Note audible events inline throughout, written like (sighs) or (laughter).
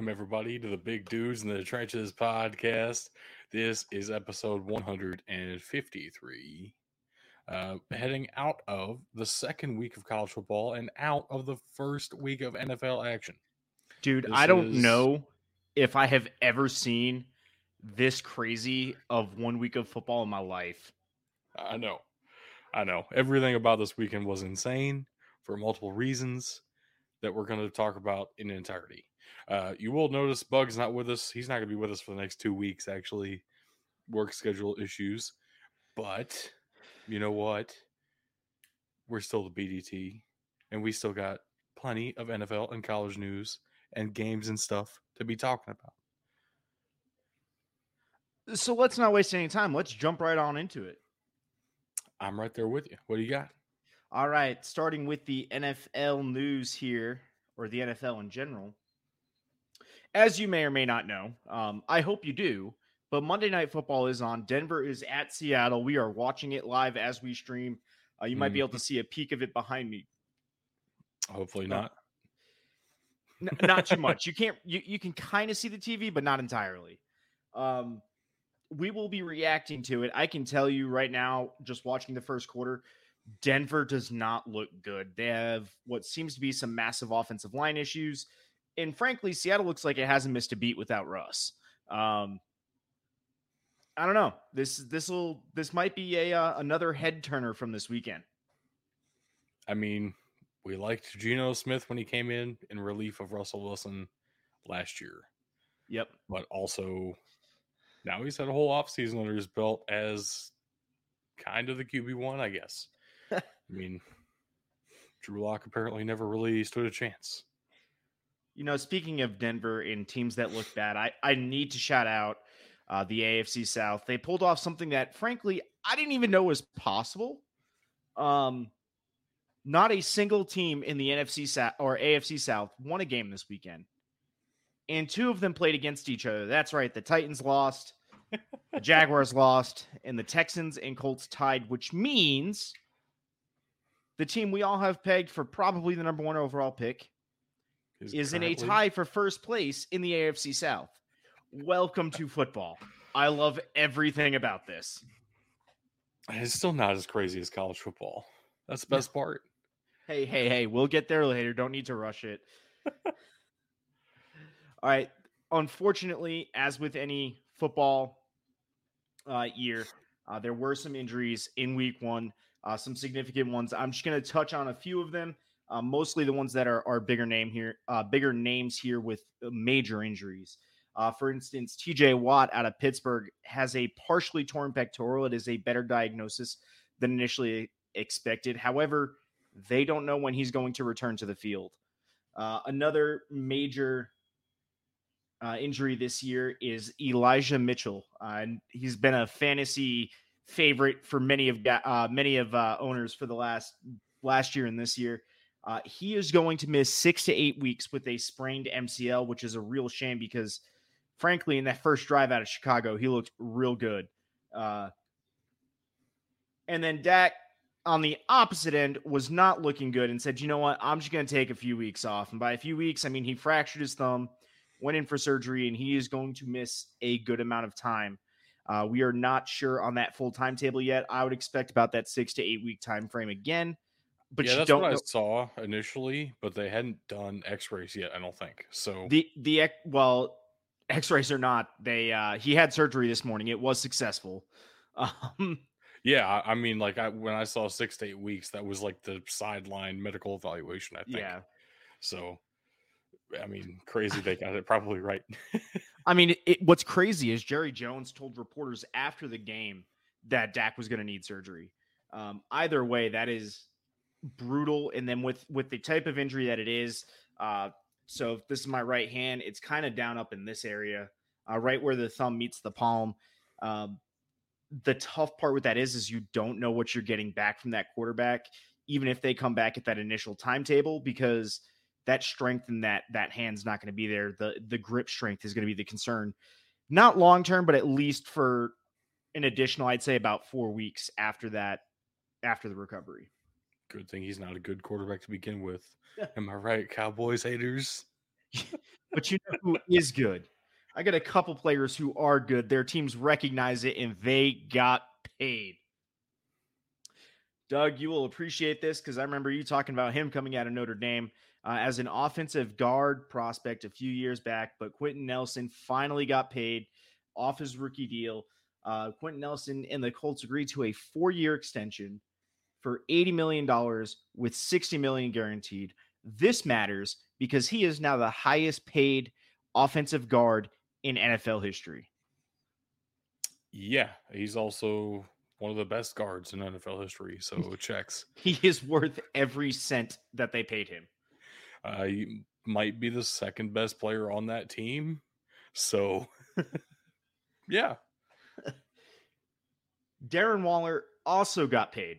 Welcome, everybody, to the Big Dudes in the Trenches podcast. This is episode 153. Uh, heading out of the second week of college football and out of the first week of NFL action. Dude, This I don't is- know if I have ever seen this crazy of one week of football in my life. I know. I know. Everything about this weekend was insane for multiple reasons that we're going to talk about in entirety. Uh, you will notice Bug's not with us. He's not going to be with us for the next two weeks, actually. Work schedule issues. But you know what? We're still the BDT, and we still got plenty of NFL and college news and games and stuff to be talking about. So let's not waste any time. Let's jump right on into it. I'm right there with you. What do you got? All right, starting with the NFL news here, or the NFL in general. As you may or may not know, um, I hope you do, but Monday Night Football is on. Denver is at Seattle. We are watching it live as we stream. Uh, you might be able to see a peek of it behind me. Hopefully No. not. N- not too much. (laughs) You can't. You, you can kind of see the TV, but not entirely. Um, we will be reacting to it. I can tell you right now, just watching the first quarter, Denver does not look good. They have what seems to be some massive offensive line issues, and frankly, Seattle looks like it hasn't missed a beat without Russ. Um, I don't know. This this will this might be a uh, another head turner from this weekend. I mean, we liked Geno Smith when he came in in relief of Russell Wilson last year, Yep. but also now he's had a whole offseason under his belt as kind of the QB1, I guess. (laughs) I mean, Drew Lock apparently never really stood a chance. You know, speaking of Denver and teams that look bad, I, I need to shout out uh, the AFC South. They pulled off something that, frankly, I didn't even know was possible. Um, not a single team in the NFC South or AFC South won a game this weekend, and two of them played against each other. That's right, the Titans lost, the (laughs) Jaguars lost, and the Texans and Colts tied, which means the team we all have pegged for probably the number one overall pick is in a tie for first place in the AFC South. Welcome to football. I love everything about this. It's still not as crazy as college football. That's the best part. Hey, hey, hey, we'll get there later. Don't need to rush it. (laughs) All right. Unfortunately, as with any football uh, year, uh, there were some injuries in week one, uh, some significant ones. I'm just going to touch on a few of them, uh, mostly the ones that are, are bigger name here, uh, bigger names here with uh, major injuries. Uh, for instance, TJ Watt out of Pittsburgh has a partially torn pectoral. It is a better diagnosis than initially expected. However, they don't know when he's going to return to the field. Uh, another major uh, injury this year is Elijah Mitchell. Uh, and he's been a fantasy favorite for many of uh, many of owners for the last last year and this year. Uh, he is going to miss six to eight weeks with a sprained MCL, which is a real shame because, frankly, in that first drive out of Chicago, he looked real good. Uh, and then Dak on the opposite end was not looking good and said, you know what, I'm just going to take a few weeks off. And by a few weeks, I mean he fractured his thumb, went in for surgery, and he is going to miss a good amount of time. Uh, we are not sure on that full timetable yet. I would expect about that six to eight week time frame again. But yeah, you that's don't what know I saw initially, but they hadn't done X-rays yet. I don't think so. the the well, X-rays or not, they uh, he had surgery this morning. It was successful. (laughs) Um, Yeah, I mean, like I when I saw six to eight weeks, that was like the sideline medical evaluation. I think. yeah, So, I mean, crazy they got it probably right. (laughs) I mean, it, what's crazy is Jerry Jones told reporters after the game that Dak was going to need surgery. Um, either way, that is brutal. And then with with the type of injury that it is, uh, so if this is my right hand, it's kind of down up in this area, uh, right where the thumb meets the palm. Um, the tough part with that is, is you don't know what you're getting back from that quarterback, even if they come back at that initial timetable, because that strength in that that hand's not going to be there. The the grip strength is going to be the concern. Not long term, but at least for an additional, I'd say about four weeks after that, after the recovery. Good thing he's not a good quarterback to begin with. Am I right, Cowboys haters? (laughs) but you know who is good? I got a couple players who are good. Their teams recognize it and they got paid. Doug, you will appreciate this because I remember you talking about him coming out of Notre Dame uh, as an offensive guard prospect a few years back, but Quenton Nelson finally got paid off his rookie deal. Uh, Quenton Nelson and the Colts agreed to a four-year extension for $80 million with 60 million guaranteed. This matters because he is now the highest paid offensive guard in NFL history. Yeah, he's also one of the best guards in NFL history, so it checks. He is worth every cent that they paid him. Uh, he might be the second best player on that team. So, (laughs) yeah. Darren Waller also got paid.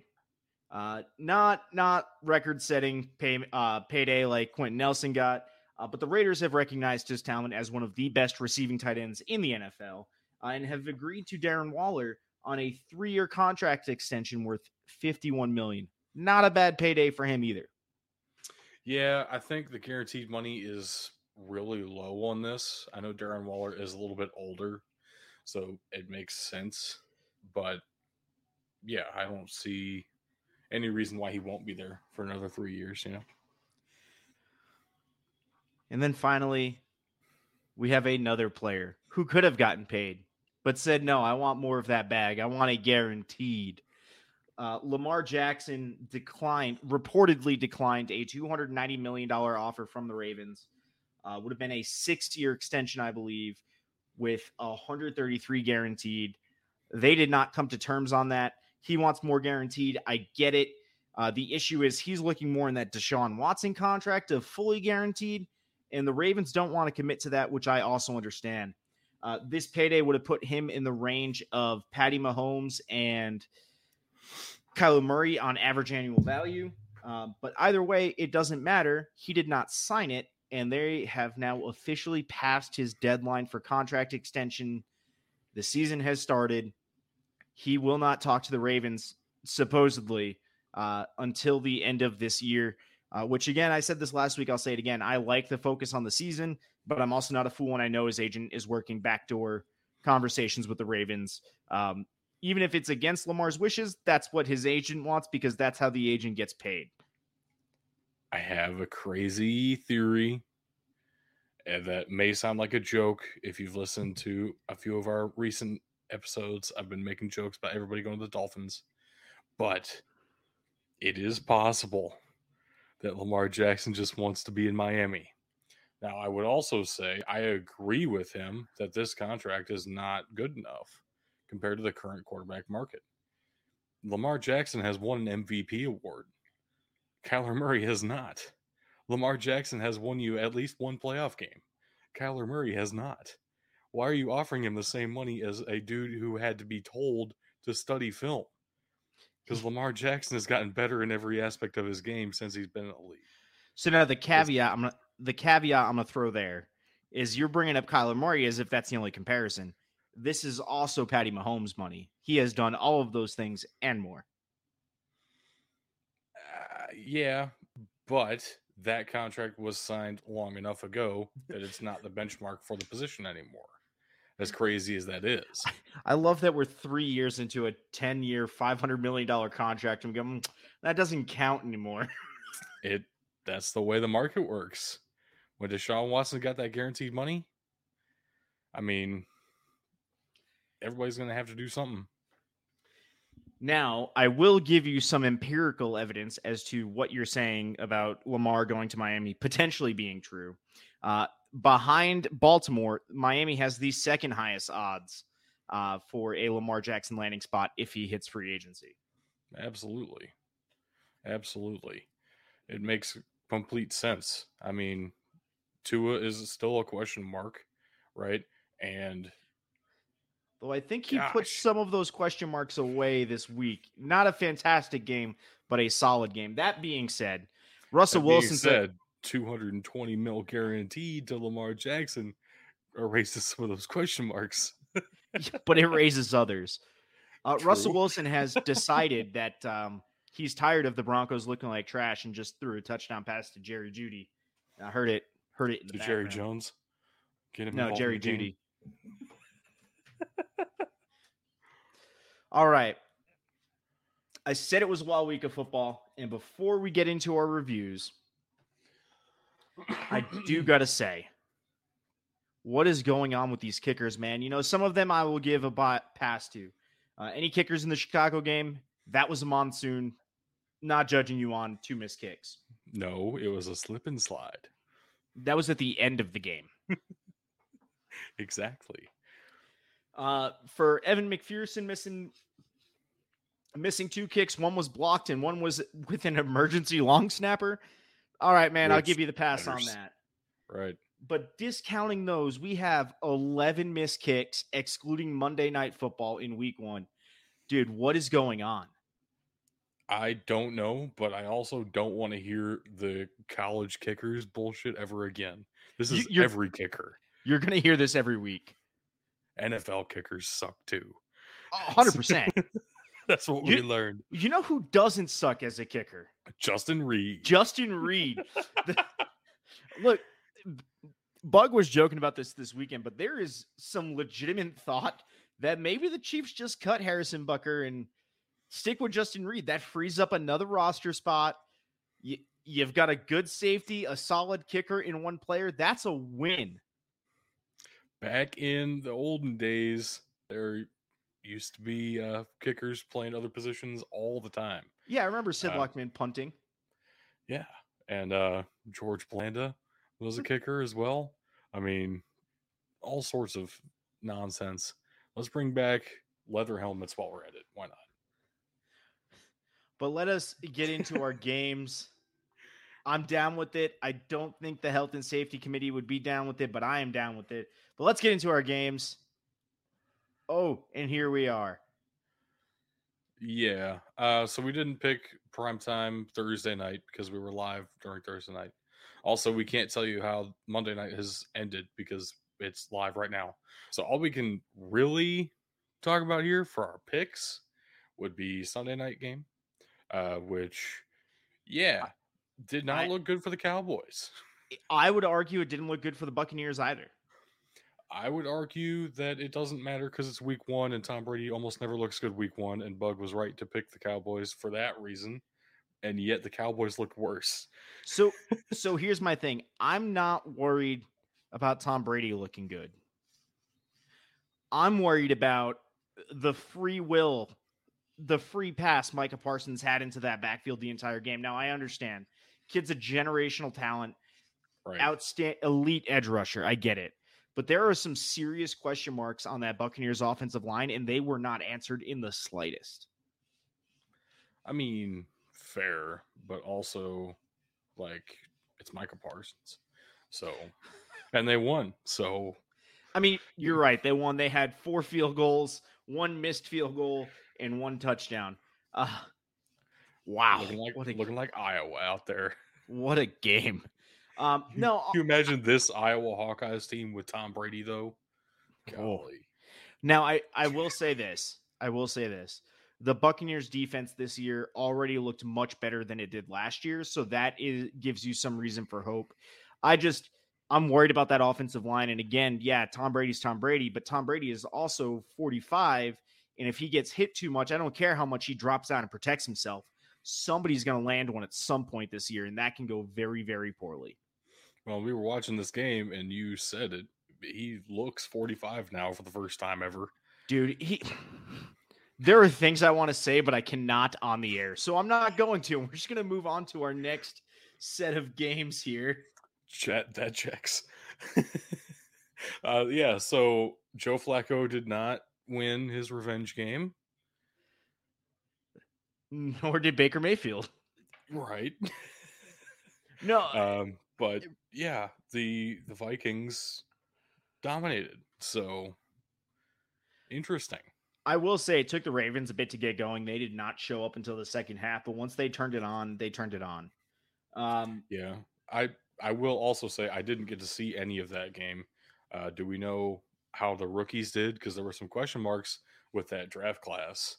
Uh, not not record setting pay uh, payday like Quenton Nelson got, uh, but the Raiders have recognized his talent as one of the best receiving tight ends in the NFL uh, and have agreed to Darren Waller on a three-year contract extension worth 51 million. Not a bad payday for him either. Yeah, I think the guaranteed money is really low on this. I know Darren Waller is a little bit older, so it makes sense. But yeah, I don't see any reason why he won't be there for another three years, you know. And then finally, we have another player who could have gotten paid, but said, no, I want more of that bag. I want a guaranteed. Uh, Lamar Jackson declined, reportedly declined a $290 million offer from the Ravens. Uh, would have been a six year extension, I believe, with 133 guaranteed. They did not come to terms on that. He wants more guaranteed. I get it. Uh, the issue is he's looking more in that Deshaun Watson contract of fully guaranteed, and the Ravens don't want to commit to that, which I also understand. Uh, this payday would have put him in the range of Patty Mahomes and Kyler Murray on average annual value. Uh, but either way, it doesn't matter. He did not sign it, and they have now officially passed his deadline for contract extension. The season has started. He will not talk to the Ravens, supposedly, uh, until the end of this year. Uh, which again, I said this last week. I'll say it again. I like the focus on the season, but I'm also not a fool when I know his agent is working backdoor conversations with the Ravens. Um, even if it's against Lamar's wishes, that's what his agent wants because that's how the agent gets paid. I have a crazy theory eh, that may sound like a joke if you've listened to a few of our recent episodes. I've been making jokes about everybody going to the Dolphins, but it is possible that Lamar Jackson just wants to be in Miami. Now, I would also say I agree with him that this contract is not good enough compared to the current quarterback market. Lamar Jackson has won an MVP award. Kyler Murray has not. Lamar Jackson has won you at least one playoff game. Kyler Murray has not. Why are you offering him the same money as a dude who had to be told to study film? Because (laughs) Lamar Jackson has gotten better in every aspect of his game since he's been in the league. So now the caveat I'm gonna the caveat I'm gonna throw there is you're bringing up Kyler Murray as if that's the only comparison. This is also Patty Mahomes' money. He has done all of those things and more. Uh, yeah, but that contract was signed long enough ago that it's not the benchmark for the position anymore. As crazy as that is, I love that we're three years into a 10 year, $500 million contract. And going, that doesn't count anymore. it that's the way the market works. When Deshaun Watson got that guaranteed money, I mean, everybody's going to have to do something. Now, I will give you some empirical evidence as to what you're saying about Lamar going to Miami potentially being true. Uh, behind Baltimore, Miami has the second highest odds uh, for a Lamar Jackson landing spot if he hits free agency. Absolutely. Absolutely. It makes complete sense. I mean, Tua is still a question mark, right? And Though I think he Gosh. put some of those question marks away this week. Not a fantastic game, but a solid game. That being said, Russell being Wilson said 220 mil guaranteed to Lamar Jackson erases some of those question marks. but it raises others. Uh, Russell Wilson (laughs) has decided that um, he's tired of the Broncos looking like trash and just threw a touchdown pass to Jerry Jeudy. I heard it Heard it To Jerry. Jones. Get him No, Jerry. Jeudy. All right. I said it was a wild week of football, and before we get into our reviews, I do (clears throat) got to say, what is going on with these kickers, man? You know, some of them I will give a bot pass to. Uh, any kickers in the Chicago game? That was a monsoon. Not judging you on two missed kicks. No, it was a slip and slide. That was at the end of the game. Exactly. Uh, for Evan McPherson missing missing two kicks, one was blocked and one was with an emergency long snapper. All right, man, I'll give you the pass on that. Right. But discounting those, we have 11 missed kicks, excluding Monday Night Football in Week One. Dude, what is going on? I don't know, but I also don't want to hear the college kickers bullshit ever again. This is you're- every kicker. You're gonna hear this every week. NFL kickers suck too. (laughs) 100. That's what You- we learned. You know who doesn't suck as a kicker? Justin Reid. Justin Reid. (laughs) The- look, Bug was joking about this this weekend, but there is some legitimate thought that maybe the Chiefs just cut Harrison Butker and stick with Justin Reid. That frees up another roster spot. You, you've got a good safety, a solid kicker in one player. That's a win. Back in the olden days, there used to be uh, kickers playing other positions all the time. Yeah, I remember Sid Uh, Luckman punting. Yeah. And uh, George Blanda was a kicker as well. I mean, all sorts of nonsense. Let's bring back leather helmets while we're at it. Why not? But let us get into our (laughs) games. I'm down with it. I don't think the health and safety committee would be down with it, but I am down with it. But let's get into our games. Oh, and here we are. Yeah. Uh, so we didn't pick primetime Thursday night because we were live during Thursday night. Also, we can't tell you how Monday night has ended because it's live right now. So all we can really talk about here for our picks would be Sunday night game, uh, which, yeah, did not I- look good for the Cowboys. I would argue it didn't look good for the Buccaneers either. I would argue that it doesn't matter because it's week one and Tom Brady almost never looks good week one, and Bug was right to pick the Cowboys for that reason. And yet the Cowboys looked worse. So so here's my thing. I'm not worried about Tom Brady looking good. I'm worried about the free will, the free pass Micah Parsons had into that backfield the entire game. Now I understand. Kid's a generational talent, Right. outstanding elite edge rusher. I get it. But there are some serious question marks on that Buccaneers offensive line, and they were not answered in the slightest. I mean, fair, but also like it's Micah Parsons. So and they won. So I mean, you're right. They won. They had four field goals, one missed field goal, and one touchdown. Uh, wow. looking like what a looking like Iowa out there. what a game. Um, You- no, Can you imagine this Iowa Hawkeyes team with Tom Brady though? Golly. now I I will say this. I will say this. The Buccaneers defense this year already looked much better than it did last year, so that is gives you some reason for hope. I just I'm worried about that offensive line and again, yeah, Tom Brady's Tom Brady, but Tom Brady is also 45 and if he gets hit too much, I don't care how much he drops down and protects himself. Somebody's going to land one at some point this year and that can go very very poorly. Well, we were watching this game and you said it. He looks 45 now for the first time ever. dude he (sighs) there are things i want to say but i cannot on the air so i'm not going to we're just going to move on to our next set of games here Chat that checks. (laughs) uh, yeah, so Joe Flacco did not win his revenge game. (laughs) nor did baker mayfield Right. no (laughs) um, but yeah, the the Vikings dominated. So interesting. i will say it took the ravens a bit to get going they did not show up until the second half but once they turned it on they turned it on um Yeah. I I will also say I didn't get to see any of that game. Uh, do we know how the rookies did? Because there were some question marks with that draft class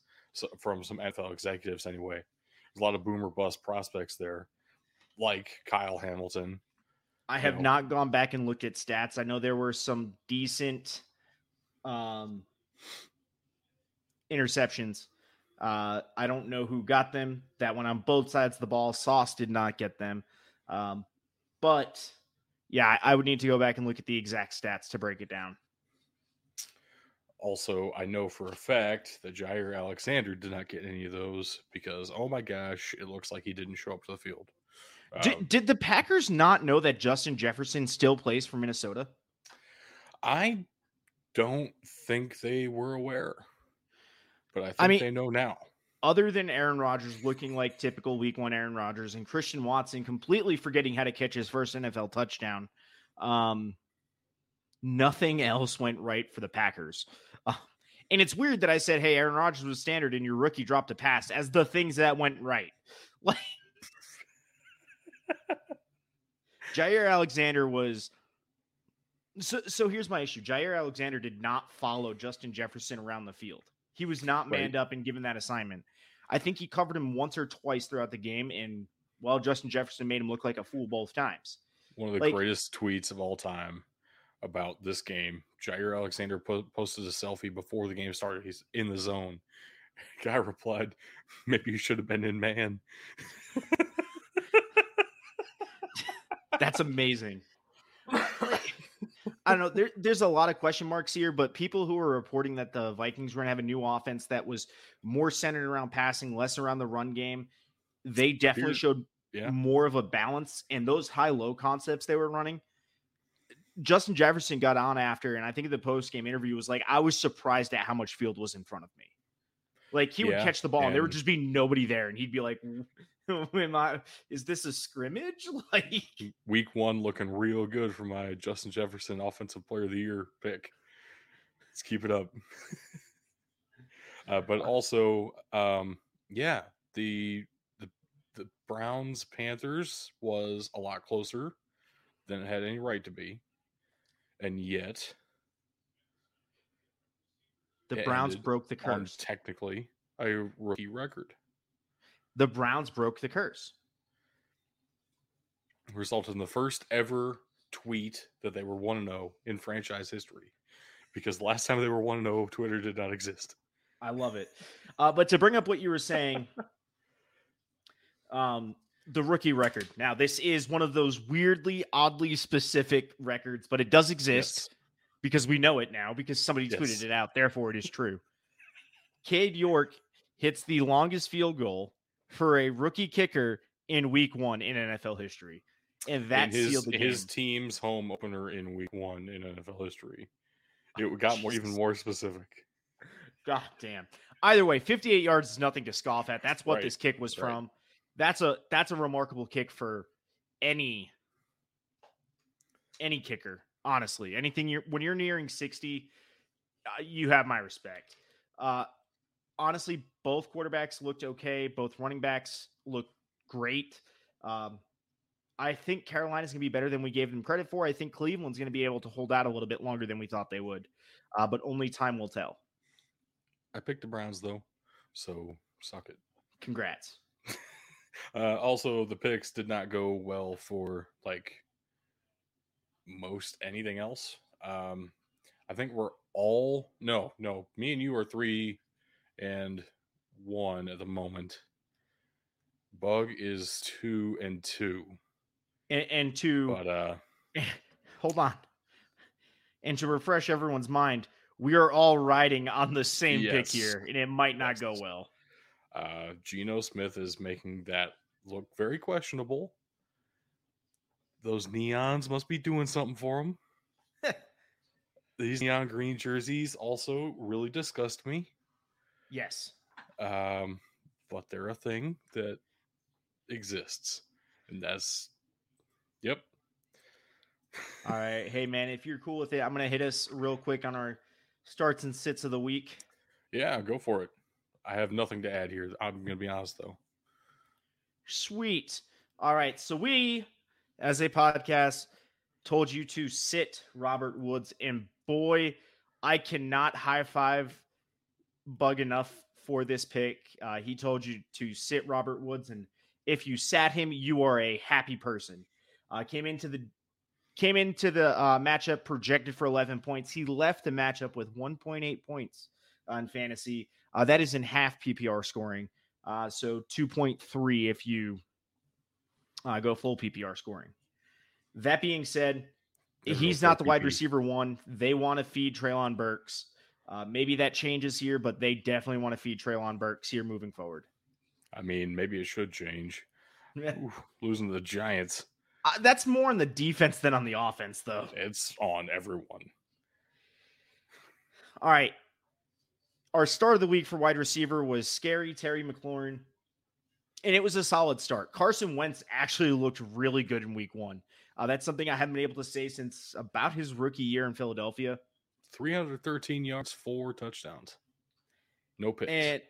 from some NFL executives. Anyway, there's a lot of boomer bust prospects there, like Kyle Hamilton. I have No. not gone back and looked at stats. I know there were some decent um, interceptions. Uh, I don't know who got them. That went on both sides of the ball. Sauce did not get them. Um, but yeah, I would need to go back and look at the exact stats to break it down. Also, I know for a fact that Jaire Alexander did not get any of those because, oh my gosh, it looks like he didn't show up to the field. Did, Um, did the Packers not know that Justin Jefferson still plays for Minnesota? I don't think they were aware, but I think I mean- they know now. Other than Aaron Rodgers looking like typical week one Aaron Rodgers and Christian Watson completely forgetting how to catch his first NFL touchdown, um, nothing else went right for the Packers. (laughs) Uh, and it's weird that I said, hey, Aaron Rodgers was standard and your rookie dropped a pass as the things that went right. (laughs) Like, Jaire Alexander was. So, so here's my issue. Jaire Alexander did not follow Justin Jefferson around the field. He was not Right. manned up and given that assignment. I think he covered him once or twice throughout the game, and well, Justin Jefferson made him look like a fool both times. One of the Like- greatest tweets of all time about this game. Jaire Alexander po- posted a selfie before the game started. He's in the zone. (laughs) Guy replied, "Maybe you should have been in man." (laughs) That's amazing. I don't know. There, there's a lot of question marks here, but people who are reporting that the Vikings were going to have a new offense that was more centered around passing, less around the run game, they definitely Here- showed yeah. more of a balance. And those high low concepts they were running, Justin Jefferson got on after, and I think the post game interview was like, I was surprised at how much field was in front of me. Like he would catch the ball, and there would just be nobody there, and he'd be like, (laughs) "Am I? Is this a scrimmage?" (laughs) Like, Week one looking real good for my Justin Jefferson Offensive Player of the Year pick. Let's keep it up. uh, but also, um, yeah, the the the Browns Panthers was a lot closer than it had any right to be, and yet the Browns broke the curse. technically a rookie record, The Browns broke the curse. resulted in the first ever tweet that they were one zero in franchise history. Because last time they were one zero, Twitter did not exist. I love it. Uh, but to bring up what you were saying, (laughs) um, the rookie record. Now, this is one of those weirdly, oddly specific records, but it does exist Yes. because we know it now because somebody Yes. tweeted it out. Therefore, it is (laughs) true. Cade York hits the longest field goal for a rookie kicker in week one in NFL history. And that in his, sealed the game. his team's home opener in week one in NFL history. Ah, it got more, even more specific. God damn. Either way, 58 yards is nothing to scoff at. That's what Right, this kick was right. from. That's a that's a remarkable kick for any any kicker. Honestly, anything you're when you're nearing 60, uh, you have my respect. Uh, honestly, both quarterbacks looked okay. Both running backs looked great. Um, I think Carolina's going to be better than we gave them credit for. I think Cleveland's going to be able to hold out a little bit longer than we thought they would, uh, but only time will tell. I picked the Browns though, so suck it. Congrats. Uh, also, the picks did not go well for like most anything else. Um, I think we're all no, no. Me and you are three and one at the moment. Bug is two and two, And, and to but uh, (laughs) hold on, and to refresh everyone's mind, we are all riding on the same pick here, and it might not go well. Uh, Geno Smith is making that look very questionable. Those neons must be doing something for him. (laughs) These neon green jerseys also really disgust me. Yes. um, but they're a thing that exists, and that's yep. All right. (laughs) Hey, man, if you're cool with it, I'm going to hit us real quick on our starts and sits of the week. Yeah, go for it. I have nothing to add here. I'm gonna be honest though. Sweet. All right. So we, as a podcast, told you to sit Robert Woods, and boy, I cannot high five Bug enough for this pick. Uh, he told you to sit Robert Woods, and if you sat him, you are a happy person. Uh, came into the came into the uh, matchup projected for 11 points. He left the matchup with 1.8 points on fantasy. Uh, that is in half PPR scoring. Uh, so 2.3 if you uh, go full PPR scoring. That being said, he's not the wide receiver one. They want to feed Treylon Burks. Uh, maybe that changes here, but they definitely want to feed Treylon Burks here moving forward. I mean, maybe it should change. (laughs) Oof, losing to the Giants, Uh, that's more on the defense than on the offense, though. it's on everyone. All right. Our start of the week for wide receiver was scary Terry McLaurin. And it was a solid start. Carson Wentz actually looked really good in week one. Uh, that's something I haven't been able to say since about his rookie year in Philadelphia. 313 yards, four touchdowns, no picks. And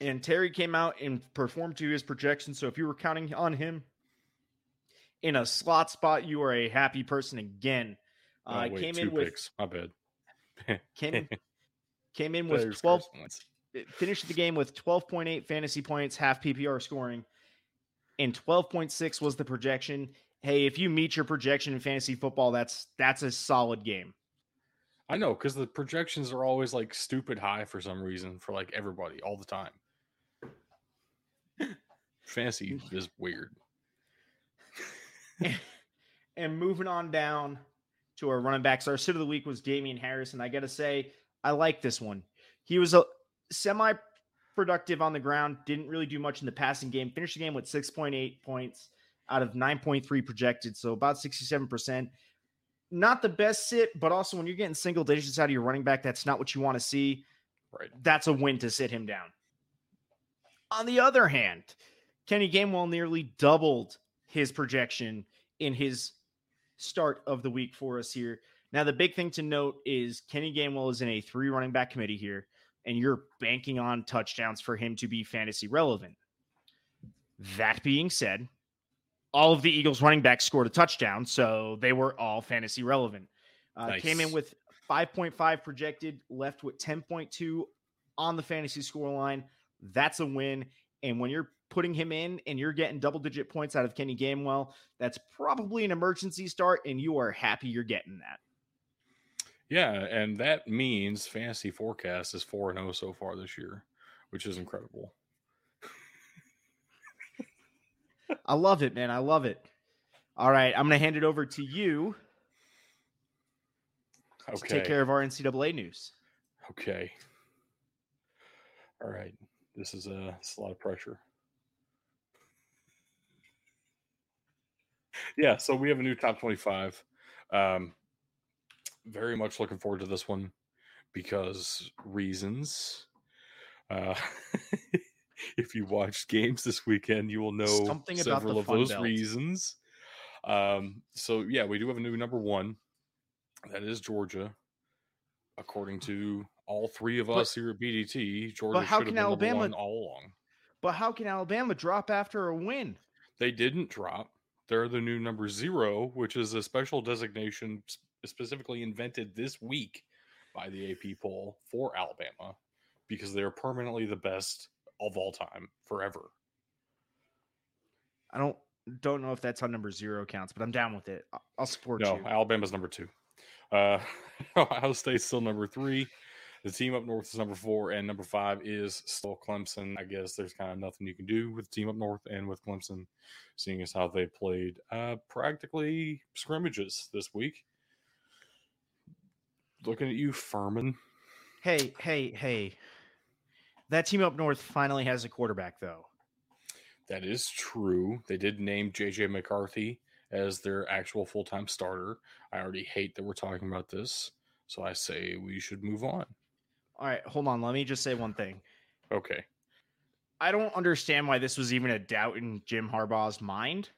and Terry came out and performed to his projection. So if you were counting on him in a slot spot, you are a happy person again. Oh, Uh, wait, came in with picks. My bad. (laughs) came in, came in with 12 Carson Wentz. Eh, finished the game with 12.8 fantasy points, half PPR scoring, and 12.6 was the projection. Hey, if you meet your projection in fantasy football, that's that's a solid game. I know because the projections are always like stupid high for some reason for like everybody all the time. Fantasy mm. is weird. (laughs) and moving on down to our running backs, our sit of the week was Damien Harris, and I got to say, I like this one. He was a semi productive on the ground, didn't really do much in the passing game. Finished the game with 6.8 points out of 9.3 projected, so about 67%. Not the best sit, but also when you're getting single digits out of your running back, that's not what you want to see. Right. That's a win to sit him down. On the other hand, Kenny Gainwell nearly doubled his projection in his start of the week for us here. Now, the big thing to note is Kenny Gainwell is in a three running back committee here, and you're banking on touchdowns for him to be fantasy relevant. That being said, all of the Eagles running backs scored a touchdown, so they were all fantasy relevant. Uh, Came in with 5.5 projected, left with 10.2 on the fantasy score line. That's a win. And when you're putting him in and you're getting double digit points out of Kenny Gainwell, that's probably an emergency start, and you are happy you're getting that. Yeah, and that means fantasy forecast is 4 and 0 so far this year, which is incredible. I love it, man. I love it. All right, I'm going to hand it over to you to Okay. take care of our NCAA news. Okay. All right. This is a, it's a lot of pressure. Yeah, so we have a new top 25. Um, very much looking forward to this one because reasons. Uh, (laughs) if you watched games this weekend, you will know Something about several the of those Belt. reasons. Um, so yeah, we do have a new number one. That is Georgia. According to all three of But- us here at BDT, Georgia how should have can Alabama- one all along. But how can Alabama drop after a win? They didn't drop. They're the new number zero, which is a special designation specifically invented this week by the AP poll for Alabama because they're permanently the best of all time forever. I don't don't know if that's how number zero counts, but I'm down with it. I'll support No, you. Alabama's number two. Uh, (laughs) Ohio State's still number three. The team up north is number four, and number five is still Clemson. I guess there's kind of nothing you can do with the team up north and with Clemson, seeing as how they played uh, practically scrimmages this week. Looking at you, Furman. Hey, hey, hey. That team up north finally has a quarterback, though. That is true. They did name JJ McCarthy as their actual full time starter. I already hate that we're talking about this, so I say we should move on. All right, hold on. Let me just say one thing. Okay. I don't understand why this was even a doubt in Jim Harbaugh's mind.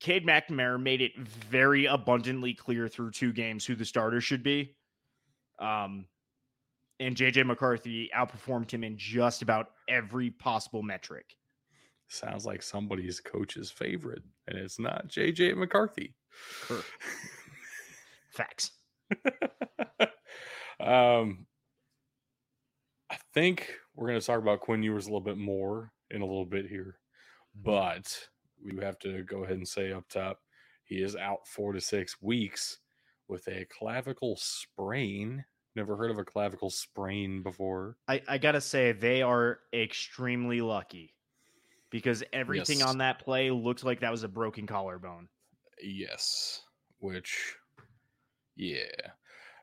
Cade McNamara made it very abundantly clear through two games who the starter should be. Um, and JJ McCarthy outperformed him in just about every possible metric. Sounds like somebody's coach's favorite, and it's not JJ McCarthy. (laughs) Facts. (laughs) um, I think we're going to talk about Quinn Ewers a little bit more in a little bit here, but we have to go ahead and say up top he is out four to six weeks with a clavicle sprain. Never heard of a clavicle sprain before. I, I gotta say they are extremely lucky because everything Yes. on that play looks like that was a broken collarbone. Yes, which, yeah.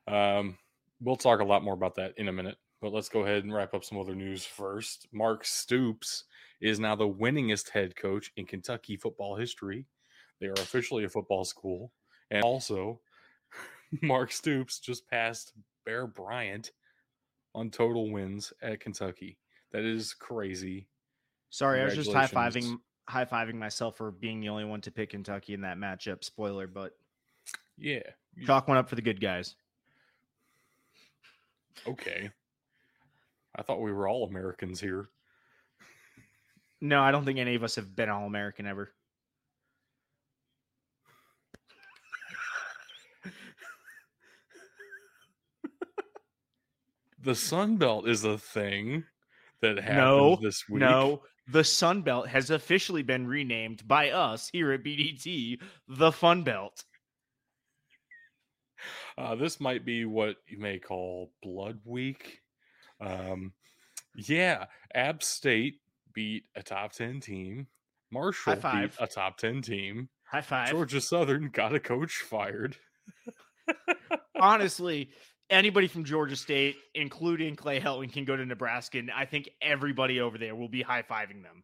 Um, we'll talk a lot more about that in a minute, but let's go ahead and wrap up some other news first. Mark Stoops is now the winningest head coach in Kentucky football history. They are officially a football school. And also, (laughs) Mark Stoops just passed Bear Bryant on total wins at Kentucky. That is crazy. Sorry, I was just high fiving high fiving myself for being the only one to pick Kentucky in that matchup. Spoiler, but Yeah. chalk one up for the good guys. Okay. I thought we were all Americans here. No, I don't think any of us have been all American ever. The Sun Belt is a thing that happened No, this week. No, the Sun Belt has officially been renamed by us here at BDT the Fun Belt. Uh, this might be what you may call Blood Week. Um, yeah, App State beat a top 10 team. Marshall beat a top 10 team. High five. Georgia Southern got a coach fired. (laughs) Honestly, anybody from Georgia State, including Clay Helton, can go to Nebraska, and I think everybody over there will be high fiving them.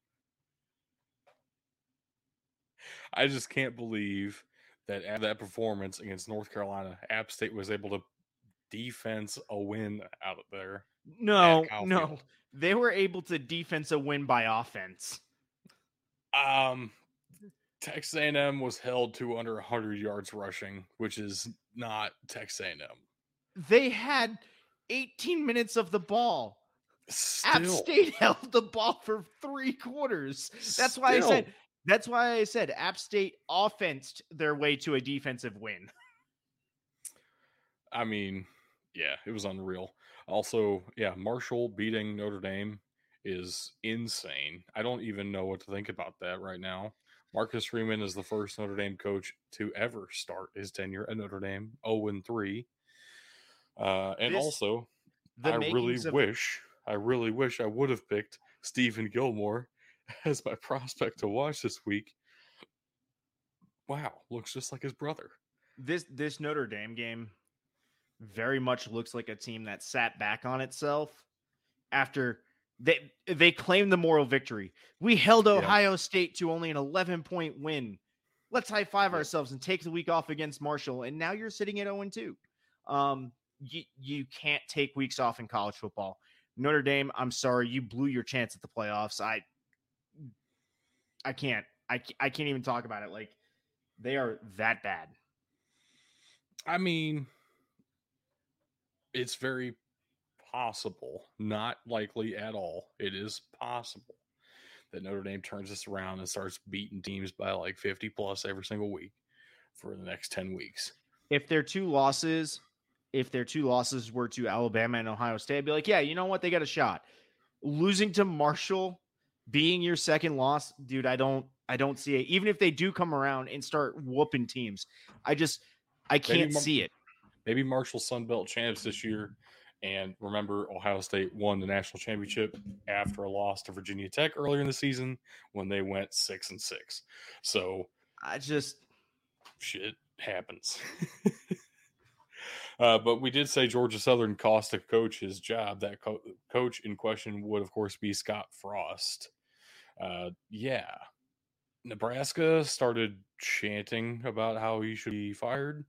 I just can't believe that at that performance against North Carolina, App State was able to defense a win out of there. No, no. They were able to defense a win by offense. Um, Texas A&M was held to under 100 yards rushing, which is not Texas A&M. They had 18 minutes of the ball. App State (laughs) held the ball for three quarters. That's why I said. That's why I said App State offensed their way to a defensive win. I mean, yeah, it was unreal. Also, yeah, Marshall beating Notre Dame is insane. I don't even know what to think about that right now. Marcus Freeman is the first Notre Dame coach to ever start his tenure at Notre Dame, 0 and 3. Uh, and This- also, I really of- wish, I really wish I would have picked Stephen Gilmore (laughs) as my prospect to watch this week. Wow, looks just like his brother. this this Notre Dame game very much looks like a team that sat back on itself after they they claimed the moral victory. We held Yeah. Ohio State to only an 11 point win. Let's high five Yeah. ourselves and take the week off against Marshall. And now you're sitting at 0 2. Um, you, you can't take weeks off in college football. Notre Dame, I'm sorry, you blew your chance at the playoffs. I I can't. I, I can't even talk about it. Like they are that bad. I mean, it's very possible, not likely at all. It is possible that Notre Dame turns this around and starts beating teams by like 50 plus every single week for the next 10 weeks. if their two losses, if their two losses were to Alabama and Ohio State, I'd be like, yeah, you know what? They got a shot. Losing to Marshall being your second loss, dude, I don't I don't see it. Even if they do come around and start whooping teams, I just I can't see it. Maybe Marshall Sun Belt champs this year. And remember, Ohio State won the national championship after a loss to Virginia Tech earlier in the season when they went six and six. So I just shit happens. (laughs) uh, but we did say Georgia Southern cost a coach his job. That co- coach in question would, of course, be Scott Frost. Uh, yeah. Nebraska started chanting about how he should be fired,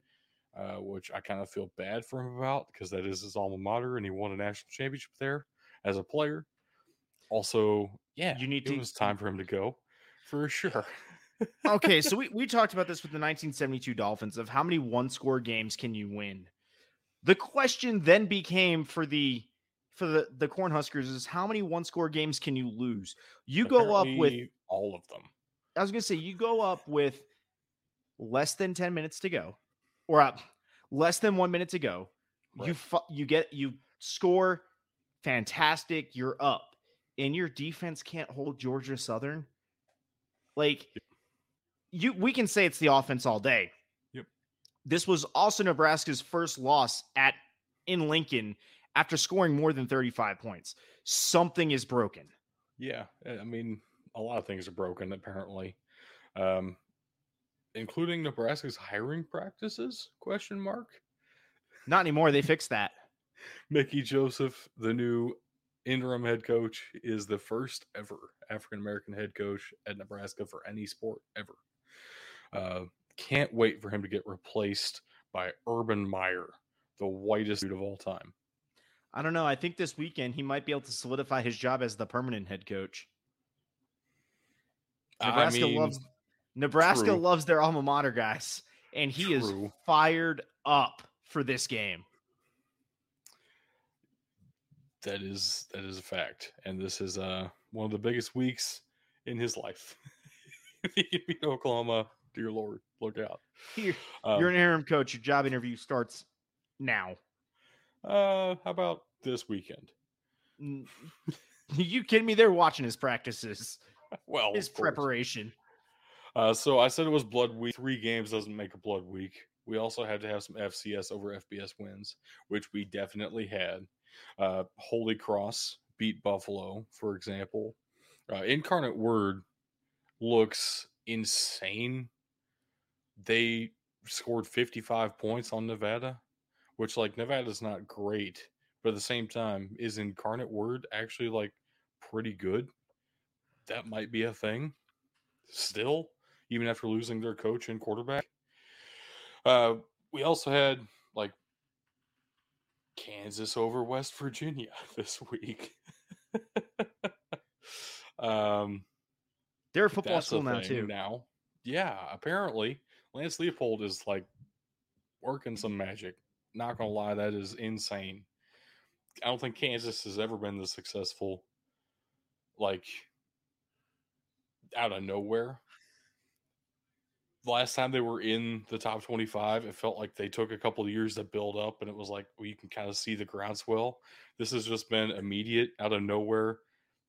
uh, which I kind of feel bad for him about because that is his alma mater and he won a national championship there as a player. Also, yeah, You need to it to- was time for him to go for sure. okay, so we, (laughs) we talked about this with the 1972 Dolphins of how many one score games can you win? The question then became for the for the the Cornhuskers is how many one score games can you lose? You go up with all of them. I was gonna say you go up with less than 10 minutes to go, or up less than one minute to go. You fu- you get you score fantastic, you're up, and your defense can't hold Georgia Southern. Like you we can say it's the offense all day. Yep. This was also Nebraska's first loss at in Lincoln after scoring more than 35 points. Something is broken. Yeah, I mean, a lot of things are broken apparently, um, including Nebraska's hiring practices? Question mark. Not anymore. They fixed that. Mickey Joseph, the new interim head coach, is the first ever African American head coach at Nebraska for any sport ever. Uh, can't wait for him to get replaced by Urban Meyer, the whitest dude of all time. I don't know. I think this weekend he might be able to solidify his job as the permanent head coach. Nebraska I mean, loves Nebraska true. loves their alma mater guys, and he is fired up for this game. that is that is a fact, and this is uh one of the biggest weeks in his life. If he can beat Oklahoma, dear Lord, look out. Here, Um, you're an interim coach. Your job interview starts now. uh, how about this weekend? (laughs) You kidding me? They're watching his practices, (laughs) Well, his preparation. Uh, so I said it was blood week. Three games doesn't make a blood week. We also had to have some FCS over FBS wins, which we definitely had. Uh, Holy Cross beat Buffalo, for example. Uh, Incarnate Word looks insane. They scored 55 points on Nevada, which, like, Nevada's not great, but at the same time, is Incarnate Word actually, like, pretty good? That might be a thing still, even after losing their coach and quarterback. Uh, we also had like Kansas over West Virginia (laughs) this week. (laughs) um, They're a football school now too. Now, yeah, apparently Lance Leipold is like working some magic. Not gonna lie, that is insane. I don't think Kansas has ever been this successful, like out of nowhere. Last time they were in the top 25, it felt like they took a couple of years to build up, and it was like well, you can kind of see the groundswell. This has just been immediate, out of nowhere.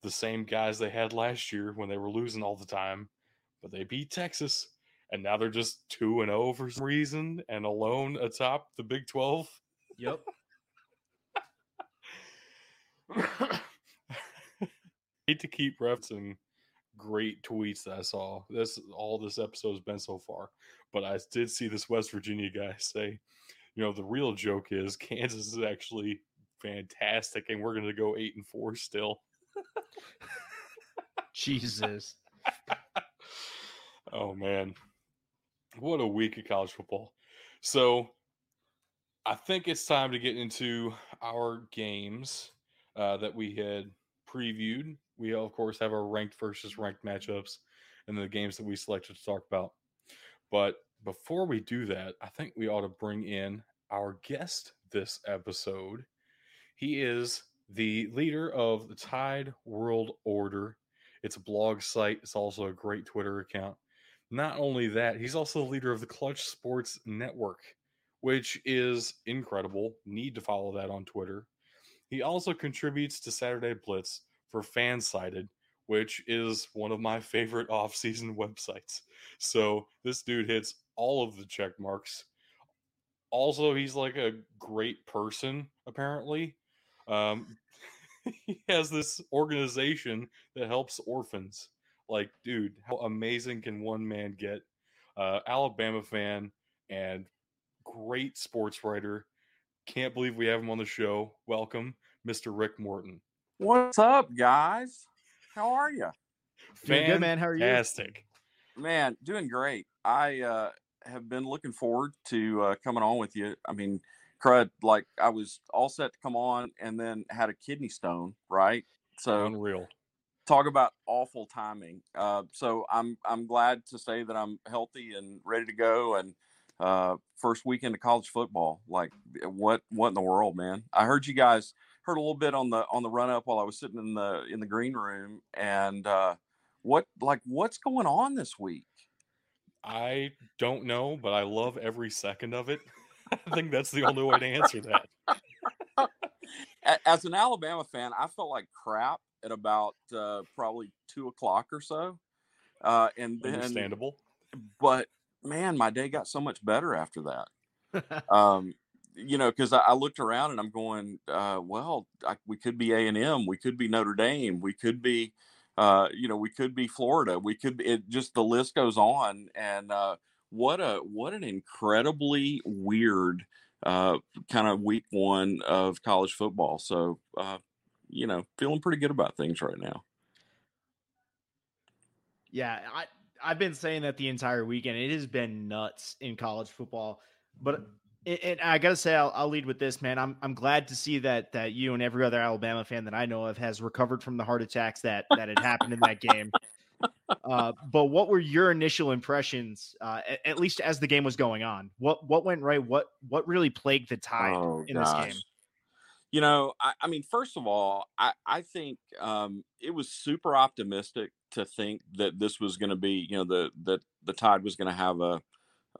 The same guys they had last year when they were losing all the time, but they beat Texas, and now they're just 2 and 0 for some reason and alone atop the Big 12. Yep. (laughs) (laughs) hate to keep referencing great tweets that I saw. This all this episode has been so far, but I did see this West Virginia guy (laughs) say, you know, the real joke is (laughs) Kansas is actually fantastic, and we're going to go eight and four still. (laughs) Jesus. oh man, what a week of college football! So, I think it's time to get into our games uh, that we had previewed. We of course have our ranked versus ranked mm-hmm. matchups and the games that we selected to talk about. But before we do that, I think we ought to bring in our guest this episode. He is the leader of the Tide World Order. It's a blog site, it's also a great Twitter account. Not only that, he's also the leader of the Clutch Sports Network, which is incredible. Need to follow that on Twitter. He also contributes to Saturday Blitz for Fansided, which is one of my favorite (laughs) off-season websites. So this dude hits all of the check marks. Also, he's like a great person, apparently. Um, (laughs) he has this organization that helps orphans. Like, dude, how amazing can one man get? Uh, Alabama fan and great sports writer. Can't believe we have him on the show. Welcome, Mr. Rick Morton. What's up, guys? How are you? Doing good, man. How are you? Fantastic. Man, doing great. I uh, have been looking forward to uh, coming on with you. I mean, crud, like I was all set to come on and then had a kidney stone, right? So Unreal. talk about awful timing. Uh, so I'm I'm glad to say that I'm healthy and ready to go. And uh, first weekend of college football, like what what in the world, man? I heard you guys heard a little bit on the on the run up while I was sitting in the in the green room, and uh, what like what's going on this week? I don't know, but I love every second of it. (laughs) I think that's the only way to (laughs) answer that. As an Alabama fan, I felt like crap at about uh, probably two o'clock or so, uh, and then Understandable. but man, my day got so much better after that. (laughs) um, you know, because I, I, looked around and I'm going, uh, well, I, we could be A and M, we could be Notre Dame, we could be, uh, you know, we could be Florida, we could. It just the list goes on, and uh, what a what an incredibly weird uh, kind of week one of college football. So, uh, you know, feeling pretty good about things right now. Yeah, I I've been saying that the entire weekend. It has been nuts in college football, but and I gotta say, I'll, I'll, lead with this, man. I'm I'm glad to see that that you and every other Alabama fan that I know of has recovered from the heart attacks that that had happened in that game. (laughs) Uh, but what were your initial impressions, uh, at, at, least as the game was going on? What what went right? What what really plagued the tide oh, in gosh. this game? You know, I, I, mean, first of all, I I think um, it was super optimistic to think that this was going to be, you know, the the the tide was going to have a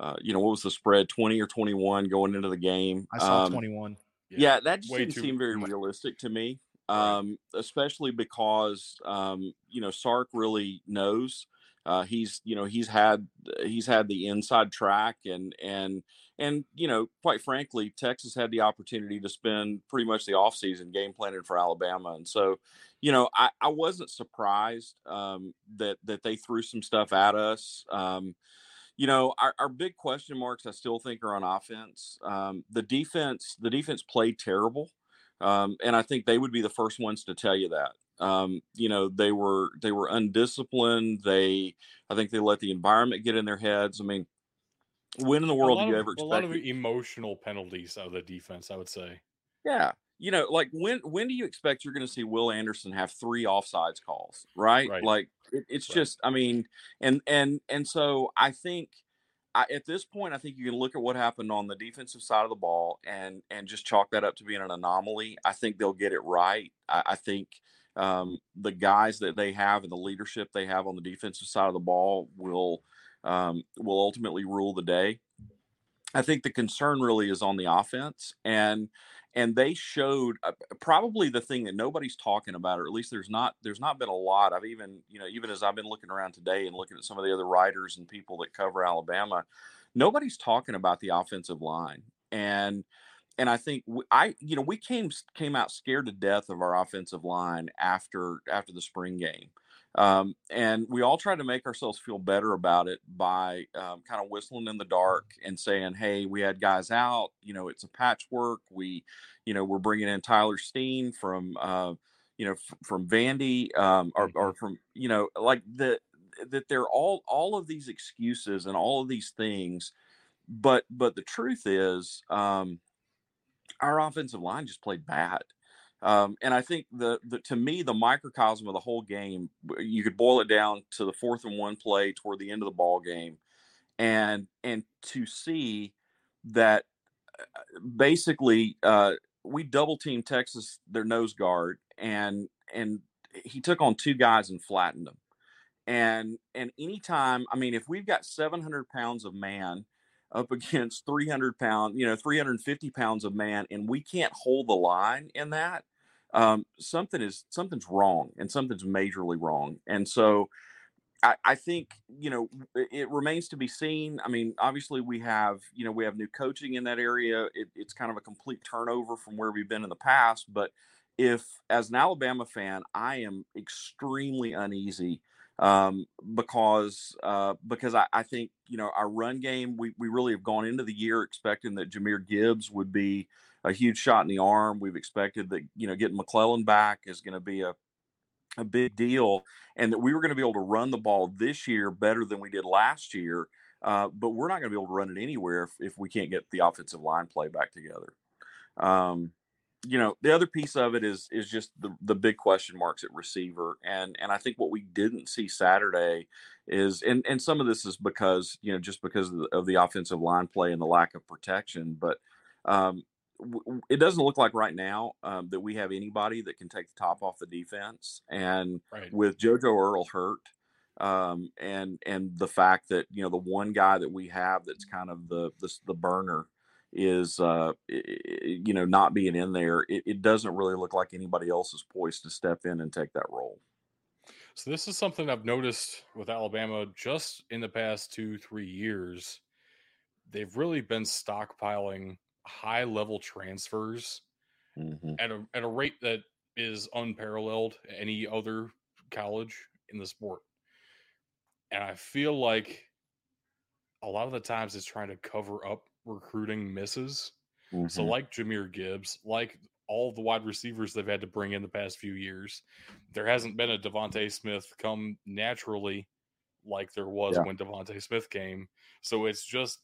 uh, you know, what was the spread, 20 or 21 going into the game? I saw um, 21. Yeah, yeah that just didn't seem very much. realistic to me, um, especially because, um, you know, Sark really knows. Uh, he's, you know, he's had he's had the inside track, and and and you know, quite frankly, Texas had the opportunity to spend pretty much the offseason game planning for Alabama, and so, you know, I, I wasn't surprised um, that that they threw some stuff at us. Um, you know, our, our big question marks I still think are on offense. Um, the defense, the defense played terrible, um, and I think they would be the first ones to tell you that. Um, you know, they were they were undisciplined. They, I think, they let the environment get in their heads. I mean, when in the world do you of, ever expect a lot of emotional penalties out of the defense? I would say. Yeah, you know, like when when do you expect you're going to see Will Anderson have three offsides calls, right? right. Like it, it's right. just, I mean, and and and so I think I, at this point, I think you can look at what happened on the defensive side of the ball and and just chalk that up to being an anomaly. I think they'll get it right. I, I think um, the guys that they have and the leadership they have on the defensive side of the ball will um, will ultimately rule the day. I think the concern really is on the offense and and they showed uh, probably the thing that nobody's talking about or at least there's not there's not been a lot. I've even you know even as i've been looking around today and looking at some of the other writers and people that cover alabama nobody's talking about the offensive line. And and i think i you know we came came out scared to death of our offensive line after after the spring game um, and we all try to make ourselves feel better about it by um, kind of whistling in the dark and saying, "Hey, we had guys out. You know, it's a patchwork. We, you know, we're bringing in Tyler Steen from, uh, you know, f- from Vandy, um, or, or mm-hmm. from, you know, like the that they're all all of these excuses and all of these things, but but the truth is, um, our offensive line just played bad. Um, and I think the, the to me the microcosm of the whole game, you could boil it down to the fourth and one play toward the end of the ball game, and and to see that uh, basically uh, we double team Texas their nose guard and and he took on two guys and flattened them. And and anytime, I mean, if we've got 700 pounds of man up against 300 pound, you know, 350 pounds of man, and we can't hold the line in that, um, something is something's wrong and something's majorly wrong. And so I, I, think you know it remains to be seen. I mean, obviously we have you know we have new coaching in that area. It, it's kind of a complete turnover from where we've been in the past. But if as an Alabama fan, I am extremely uneasy um, because uh, because I, I, think you know our run game we we really have gone into the year expecting that Jahmyr Gibbs would be a huge shot in the arm. We've expected that you know getting McClellan back is going to be a a big deal, and that we were going to be able to run the ball this year better than we did last year. Uh, but we're not going to be able to run it anywhere if, if we can't get the offensive line play back together. Um, you know, the other piece of it is is just the the big question marks at receiver, and and I think what we didn't see Saturday is, and and some of this is because you know just because of the, of the offensive line play and the lack of protection, but um, it doesn't look like right now um, that we have anybody that can take the top off the defense. And right. with JoJo Earle hurt, um, and and the fact that you know the one guy that we have that's kind of the the, the burner is uh, you know not being in there, it, it doesn't really look like anybody else is poised to step in and take that role. So this is something I've noticed with Alabama just in the past two, three years. They've really been stockpiling high level transfers Mhm. at a at a rate that is unparalleled at any other college in the sport. And I feel like a lot of the times it's trying to cover up recruiting misses. So Mhm. like Jahmyr Gibbs, like all the wide receivers they've had to bring in the past few years, there hasn't been a DeVonta Smith come naturally like there was Yeah. when DeVonta Smith came. So it's just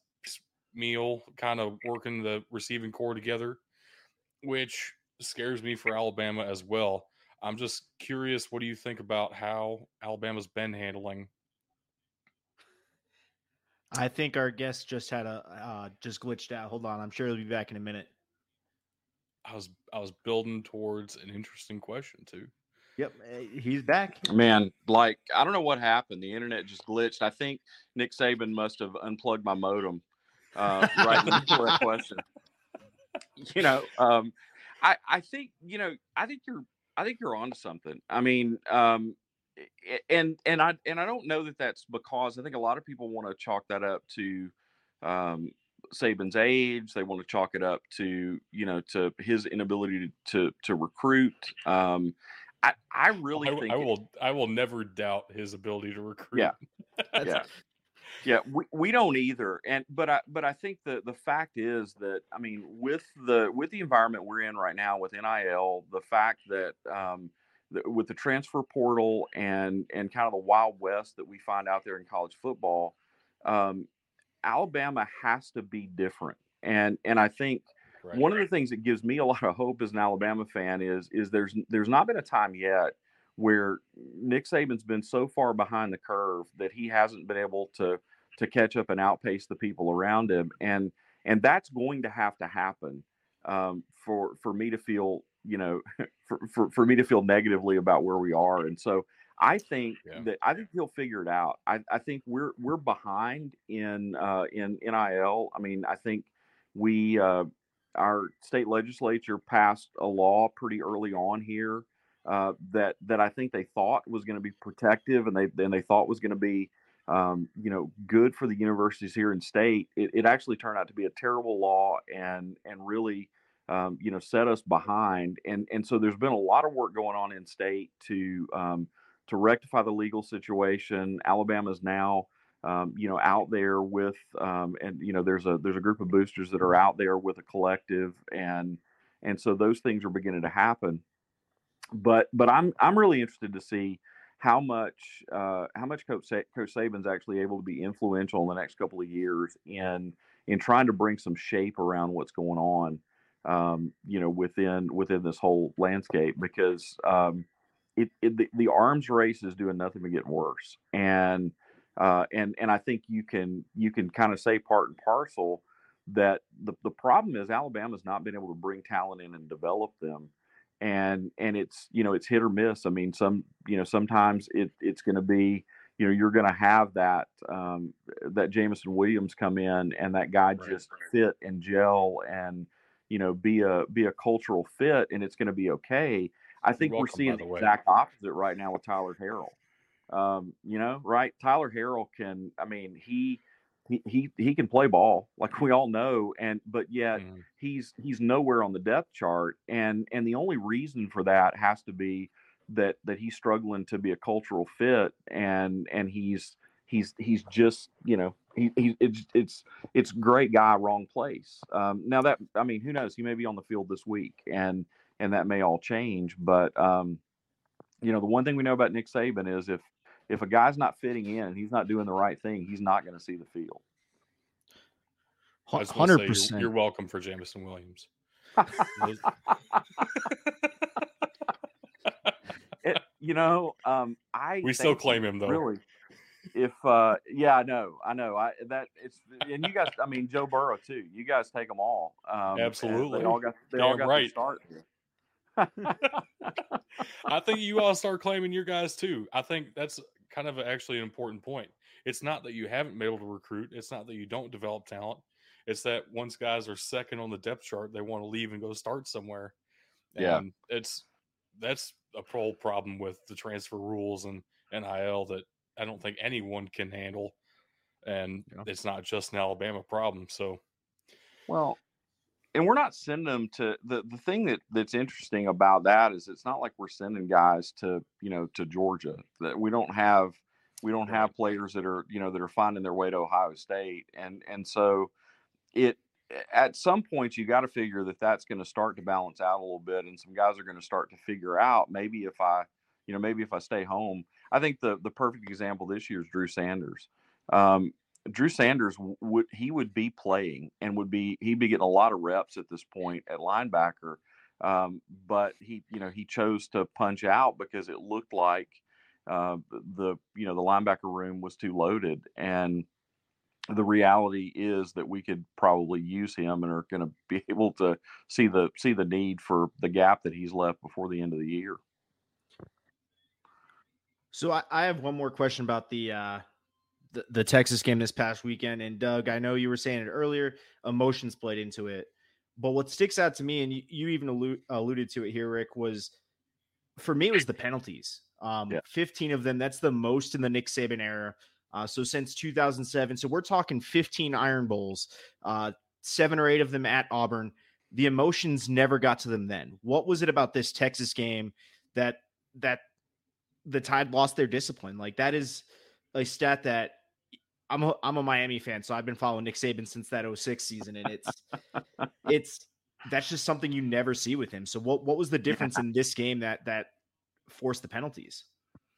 meal kind of working the receiving core together, which scares me for Alabama as well. I'm just curious, what do you think about how Alabama's been handling? I think our guest just had a uh, just glitched out. Hold on, I'm sure he'll be back in a minute. I was I was building towards an interesting question too. Yep, eh, he's back. Man, like I don't know what happened. The internet just glitched. I think Nick Saban must have unplugged my modem uh, right before that (laughs) question. You know, um, I I think you know I think you're I think you're onto something. I mean, um, and and I and I don't know that that's because I think a lot of people want to chalk that up to um, Saban's age. They want to chalk it up to you know to his inability to to, to recruit. Um, I I really I, think I it- will I will never doubt his ability to recruit. Yeah. (laughs) That's- yeah yeah we, we don't either and but i but i think the the fact is that i mean with the with the environment we're in right now with nil the fact that um the, with the transfer portal and and kind of the wild west that we find out there in college football um alabama has to be different and and i think Right. one of the things that gives me a lot of hope as an Alabama fan is is there's there's not been a time yet where Nick Saban's been so far behind the curve that he hasn't been able to to catch up and outpace the people around him and and that's going to have to happen um, for for me to feel you know (laughs) for, for for me to feel negatively about where we are and so I think Yeah. that I think he'll figure it out. I, I think we're we're behind in uh, in NIL. I mean, I think we uh, our state legislature passed a law pretty early on here uh, that that I think they thought was going to be protective, and they and they thought was going to be um, you know good for the universities here in state. It, it actually turned out to be a terrible law, and and really um, you know set us behind. And and so there's been a lot of work going on in state to um, to rectify the legal situation. Alabama's now um, you know, out there with, um, and you know, there's a there's a group of boosters that are out there with a collective, and and so those things are beginning to happen. But but I'm I'm really interested to see how much uh, how much Coach Sa- Coach Saban's actually able to be influential in the next couple of years in in trying to bring some shape around what's going on, um, you know, within within this whole landscape because um, it, it the, the arms race is doing nothing but getting worse, and uh, and and I think you can you can kind of say part and parcel that the, the problem is Alabama's not been able to bring talent in and develop them and and it's you know it's hit or miss I mean some you know sometimes it it's going to be you know you're going to have that um, that Jameson Williams come in and that guy Right. just fit and gel and you know be a be a cultural fit and it's going to be okay I think we're seeing the the exact opposite right now with Tyler Harrell um, you know, right? Tyler Harrell can. I mean, he he he he can play ball, like we all know, and but yet Mhm. he's he's nowhere on the depth chart, and and the only reason for that has to be that that he's struggling to be a cultural fit, and and he's he's he's just you know he, he it's it's it's great guy wrong place um now that i mean who knows he may be on the field this week and and that may all change but um you know the one thing we know about nick saban is if if a guy's not fitting in and he's not doing the right thing he's not going to see the field I just wanna say Hundred you're- percent. You're welcome for Jameson Williams. (laughs) (laughs) it, you know um i We still claim him though. really if uh yeah i know i know i that it's and you guys i mean joe burrow too you guys take them all um Absolutely. they all got they all got right. to start here. (laughs) I think you all start claiming your guys too. I think that's kind of actually an important point. It's not that you haven't been able to recruit. It's not that you don't develop talent. It's that once guys are second on the depth chart, they want to leave and go start somewhere. Yeah. And it's that's a whole problem with the transfer rules and NIL that I don't think anyone can handle, and Yeah. it's not just an Alabama problem. So Well, and we're not sending them to the the thing that that's interesting about that is it's not like we're sending guys to you know to Georgia that we don't have we don't have players that are you know that are finding their way to Ohio State and and so it at some point you got to figure that that's going to start to balance out a little bit and some guys are going to start to figure out maybe if I you know maybe if I stay home I think the the perfect example this year is Drew Sanders. Um, Drew Sanders would he would be playing and would be he'd be getting a lot of reps at this point at linebacker, um, but he you know he chose to punch out because it looked like uh, the you know the linebacker room was too loaded and the reality is that we could probably use him and are going (laughs) to be able to see the see the need for the gap that he's left before the end of the year. So I, I have one more question about the uh the, the Texas game this past weekend. And Doug, I know you were saying it earlier, emotions played into it. But what sticks out to me, and you, you even allude, alluded to it here, Rick, was for me it was the penalties. Um, Yeah. 15 of them. That's the most in the Nick Saban era. Uh, so since 2007, so we're talking 15 Iron Bowls, uh, seven or eight of them at Auburn. The emotions never got to them then. What was it about this Texas game that that the Tide lost their discipline? Like that is a stat that I'm a, I'm a Miami fan, so I've been following Nick Saban since that 06 season, and it's (laughs) it's that's just something you never see with him. So what what was the difference in this game that that forced the penalties?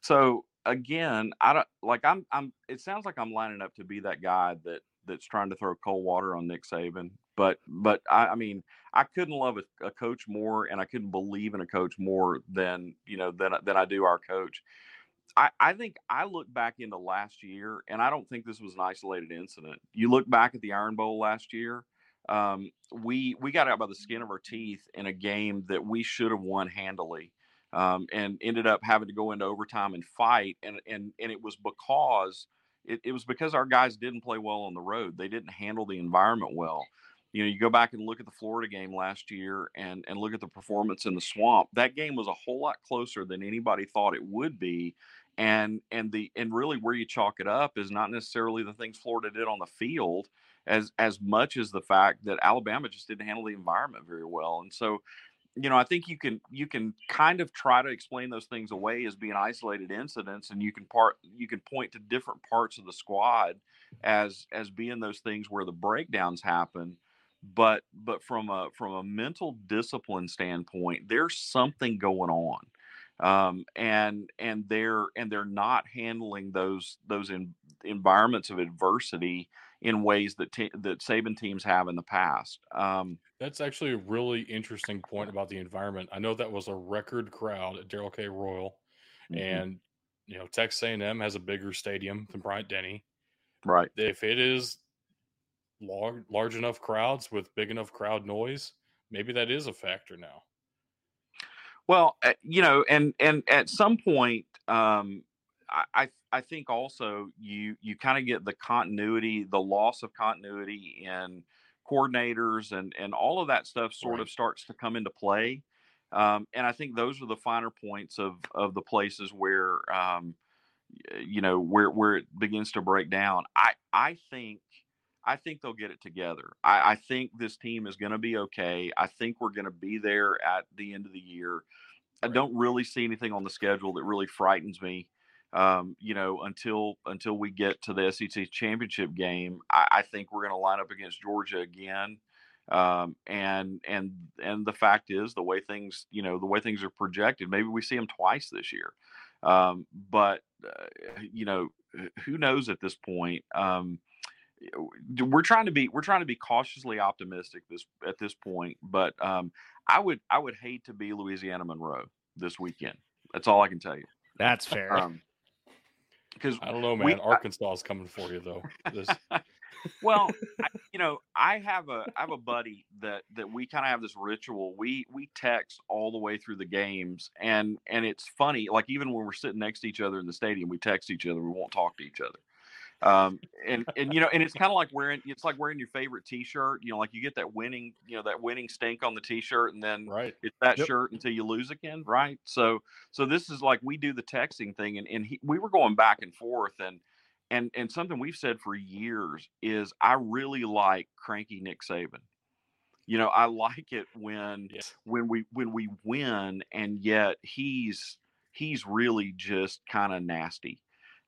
so again, I don't like I'm I'm it sounds like I'm lining up to be that guy that that's trying to throw cold water on Nick Saban. But but I, I mean I couldn't love a, a coach more and I couldn't believe in a coach more than you know than than I do our coach. I, I think I look back into last year and I don't think this was an isolated incident. You look back at the Iron Bowl last year, um, we we got out by the skin of our teeth in a game that we should have won handily um, and ended up having to go into overtime and fight. And and and it was because it, it was because our guys didn't play well on the road. They didn't handle the environment well. You know, you go back and look at the Florida game last year and and look at the performance in the swamp. That game was a whole lot closer than anybody thought it would be. And and the and really where you chalk it up is not necessarily the things Florida did on the field as as much as the fact that Alabama just didn't handle the environment very well. And so you know, I think you can you can kind of try to explain those things away as being isolated incidents, and you can part you can point to different parts of the squad as as being those things where the breakdowns happen. But but from a from a mental discipline standpoint, there's something going on, um, and and they're and they're not handling those those in, environments of adversity in ways that te- that Saban teams have in the past. Um, that's actually a really interesting point about the environment. I know that was a record crowd at Darrell K. Royal, mhm, and you know Texas A&M has a bigger stadium than Bryant Denny. right. If it is large, large enough crowds with big enough crowd noise, maybe that is a factor now. Well, uh, you know, and and at some point, um, I I I think also you you kind of get the continuity, the loss of continuity in coordinators and and all of that stuff sort Right. of starts to come into play. Um, and I think those are the finer points of of the places where um, you know where where it begins to break down. I I think I think they'll get it together. I, I think this team is going to be okay. I think we're going to be there at the end of the year. I don't really see anything on the schedule that really frightens me. Um, you know, until until we get to the SEC championship game, I, I think we're going to line up against Georgia again. Um, and and and the fact is, the way things you know the way things are projected, maybe we see them twice this year. Um, but uh, you know, who knows at this point? Um, we're trying to be we're trying to be cautiously optimistic this at this point but um i would i would hate to be louisiana monroe this weekend that's all i can tell you That's fair. um because I don't know, man. We- I- Arkansas is coming for you though. This, (laughs) well I, you know i have a i have a buddy that that we kind of have this ritual we we text all the way through the games and and it's funny like even when we're sitting next to each other in the stadium we text each other we won't talk to each other Um, and (laughs) and you know, and it's kind of like wearing it's like wearing your favorite T-shirt. You know, like you get that winning, you know, that winning stink on the T-shirt, and then Right. it's that Yep. shirt until you lose again, right? So so this is like we do the texting thing, and and he, we were going back and forth, and and and something we've said for years is I really like cranky Nick Saban. You know, I like it when Yes. when we when we win and yet he's he's really just kind of nasty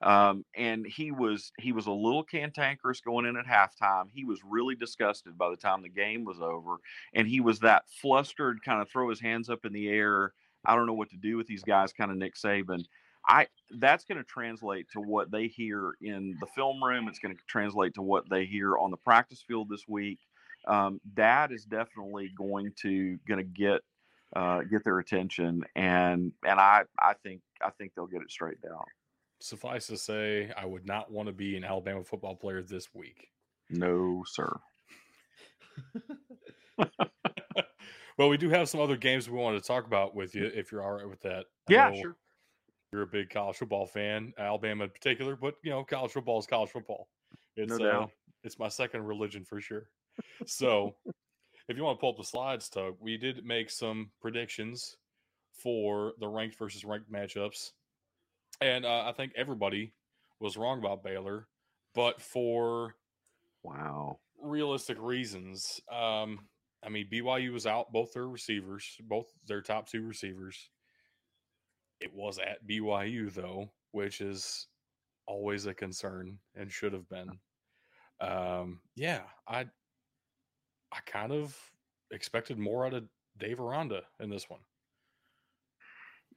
um, and he was he was a little cantankerous going in at halftime. He was really disgusted by the time the game was over and he was that flustered kind of throw his hands up in the air i don't know what to do with these guys kind of nick saban. I that's going to translate to what they hear in the film room. It's going to translate to what they hear on the practice field this week. Um, that is definitely going to going to get uh, get their attention, and and I I think I think they'll get it straightened out. Suffice to say, I would not want to be an Alabama football player this week. No, sir. (laughs) well, we do have some other games we wanted to talk about with you, if you're all right with that. Yeah, sure. You're a big college football fan, Alabama in particular, but you know, college football is college football. It's No uh, doubt. it's my second religion for sure. So, if you want to pull up the slides, Tug, we did make some predictions for the ranked versus ranked matchups, and uh, I think everybody was wrong about Baylor, but for Wow. realistic reasons. Um, I mean, BYU was out both their receivers, both their top two receivers. It was at BYU though, which is always a concern and should have been. Um, yeah, I I kind of expected more out of Dave Aranda in this one.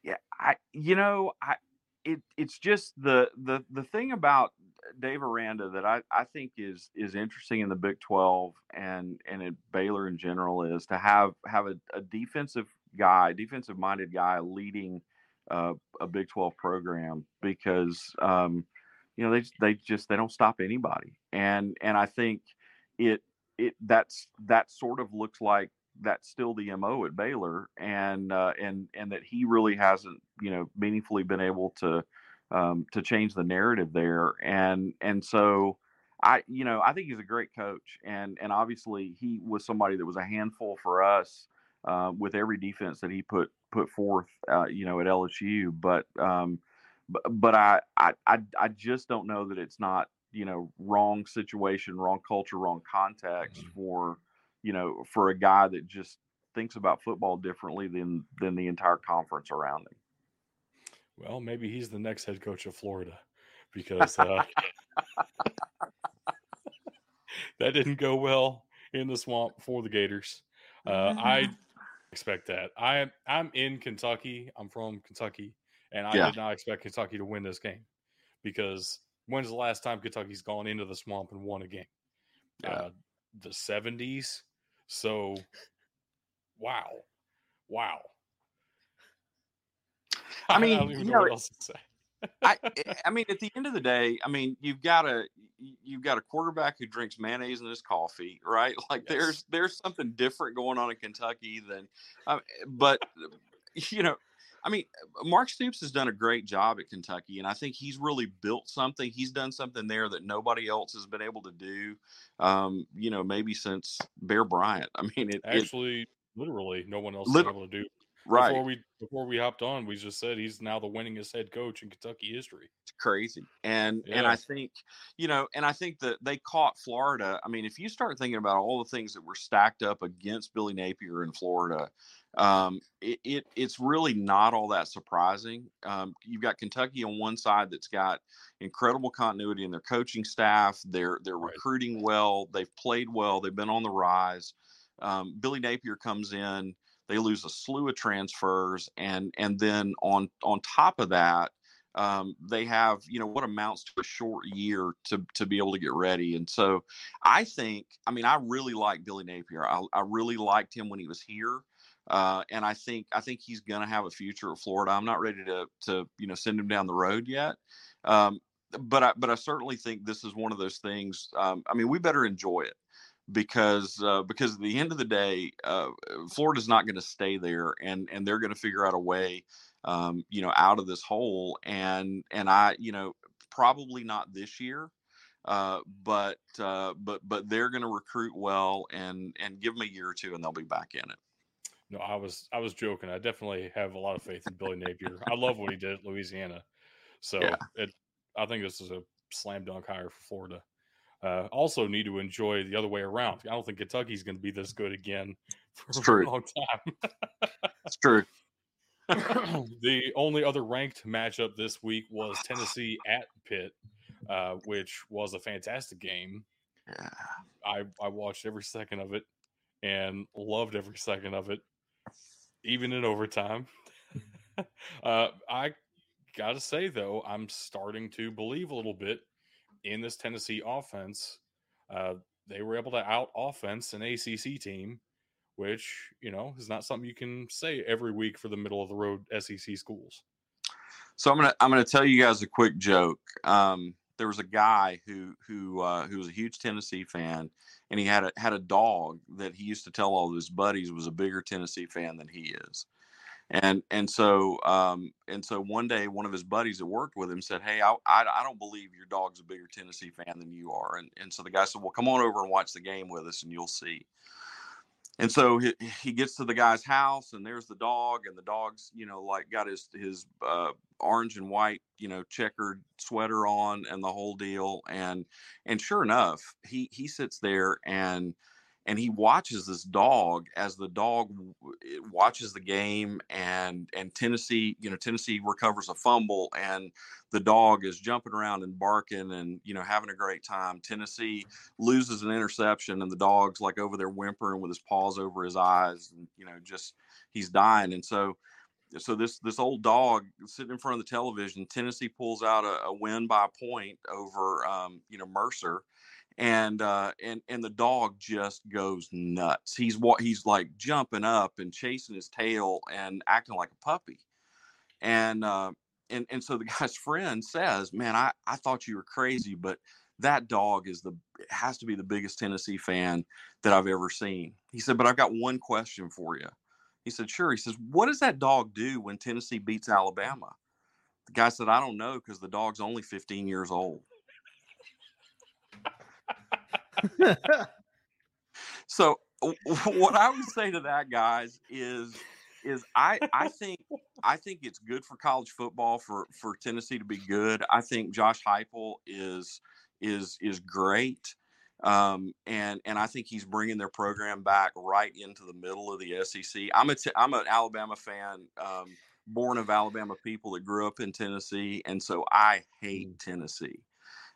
Yeah, I you know I it it's just the the the thing about Dave Aranda that I I think is is interesting in the Big Twelve and and at Baylor in general is to have have a, a defensive guy, defensive minded guy leading uh, a Big Twelve program because um, you know they they just they don't stop anybody. And and I think it it that's that sort of looks like that's still the mo at Baylor, and uh, and and that he really hasn't you know meaningfully been able to um, to change the narrative there, and and so I you know I think he's a great coach, and and obviously he was somebody that was a handful for us uh, with every defense that he put put forth, uh, you know, at LSU, but um, but, but I, I I just don't know that it's not you know wrong situation, wrong culture, wrong context Mhm. for you know, for a guy that just thinks about football differently than than the entire conference around him. Well, maybe he's the next head coach of Florida (laughs) because uh, (laughs) that didn't go well in the swamp for the Gators. Uh, I (laughs) expect that. I I'm in Kentucky. I'm from Kentucky, and I Yeah. did not expect Kentucky to win this game because when's the last time Kentucky's gone into the swamp and won a game? Yeah. Uh, the 70s. So, wow, wow. (laughs) I mean, don't even you know what else to say. I (laughs) I mean, at the end of the day, I mean, you've got a you've got a quarterback who drinks mayonnaise in his coffee, right? (laughs) Like Yes. there's there's something different going on in Kentucky than, um, but you know, I mean, Mark Stoops has done a great job at Kentucky, and I think he's really built something. He's done something there that nobody else has been able to do. Um, you know, maybe since Bear Bryant. (laughs) I mean, it, it Actually, literally, no one else Lit- is able to do. right. Before we before we hopped on, we just said he's now the winningest head coach in Kentucky history. It's crazy. And and I think, you know, and I think that they caught Florida. I mean, if you start thinking about all the things that were stacked up against Billy Napier in Florida, um, it, it it's really not all that surprising. Um, you've got Kentucky on one side that's got incredible continuity in their coaching staff. They're they're Right. recruiting well. They've played well. They've been on the rise. Um, Billy Napier comes in. They lose a slew of transfers, and and then on on top of that, um, they have you know what amounts to a short year to to be able to get ready. And so I think, I mean, I really like Billy Napier. I, I really liked him when he was here. Uh, and I think I think he's going to have a future at Florida. I'm not ready to to you know send him down the road yet, um, but I but I certainly think this is one of those things. Um, I mean, we better enjoy it because uh, because at the end of the day, uh, Florida's not going to stay there, and and they're going to figure out a way, um, you know, out of this hole. And and I, you know, probably not this year. Uh, but uh, but but they're going to recruit well and and give them a year or two and they'll be back in it. No, I was I was joking. I definitely have a lot of faith in Billy Napier. I love what he did at Louisiana. So Yeah. it I think this is a slam dunk hire for Florida. Uh, also need to enjoy the other way around. I don't think Kentucky's going to be this good again (laughs) for It's a true. long time. It's true. (coughs) the only other ranked matchup this week was Tennessee at Pitt, uh, which was a fantastic game. Yeah. I I watched every second of it and loved every second of it, even in overtime. (laughs) uh, I gotta say though, I'm starting to believe a little bit in this Tennessee offense. Uh, they were able to out offense an ACC team, which you know is not something you can say every week for the middle of the road SEC schools. So I'm gonna I'm gonna tell you guys a quick joke. Um, there was a guy who who uh, who was a huge Tennessee fan, and he had a had a dog that he used to tell all of his buddies was a bigger Tennessee fan than he is. And and so um, and so one day one of his buddies that worked with him said, "Hey, I, I I don't believe your dog's a bigger Tennessee fan than you are." And and so the guy said, "Well, come on over and watch the game with us, and you'll see." And so he, he gets to the guy's house, and there's the dog, and the dog's you know like got his his uh, orange and white you know checkered sweater on and the whole deal. And and sure enough he he sits there and and he watches this dog as the dog watches the game and and Tennessee you know Tennessee recovers a fumble and the dog is jumping around and barking and you know having a great time. Tennessee loses an interception and the dog's like over there whimpering with his paws over his eyes and you know just he's dying. And so so this this old dog sitting in front of the television tennessee pulls out a, a win by a point over um, you know mercer and uh and and the dog just goes nuts he's what he's like jumping up and chasing his tail and acting like a puppy and uh and and so the (laughs) guy's friend says man i i thought you were crazy but that dog is the has to be the biggest tennessee fan that i've ever seen he said but i've got one question for you he said, Sure. He says, What does that dog do when Tennessee beats Alabama? The guy said, I don't know because the dog's only 15 years old. (laughs) So what I would say to that, guys, is is I I think I think it's good for college football for for Tennessee to be good. I think Josh Heupel is is is great. Um, and and I think he's bringing their program back right into the middle of the SEC. I'm a t- I'm an Alabama fan, um, born of Alabama people that grew up in Tennessee, and so I hate Tennessee.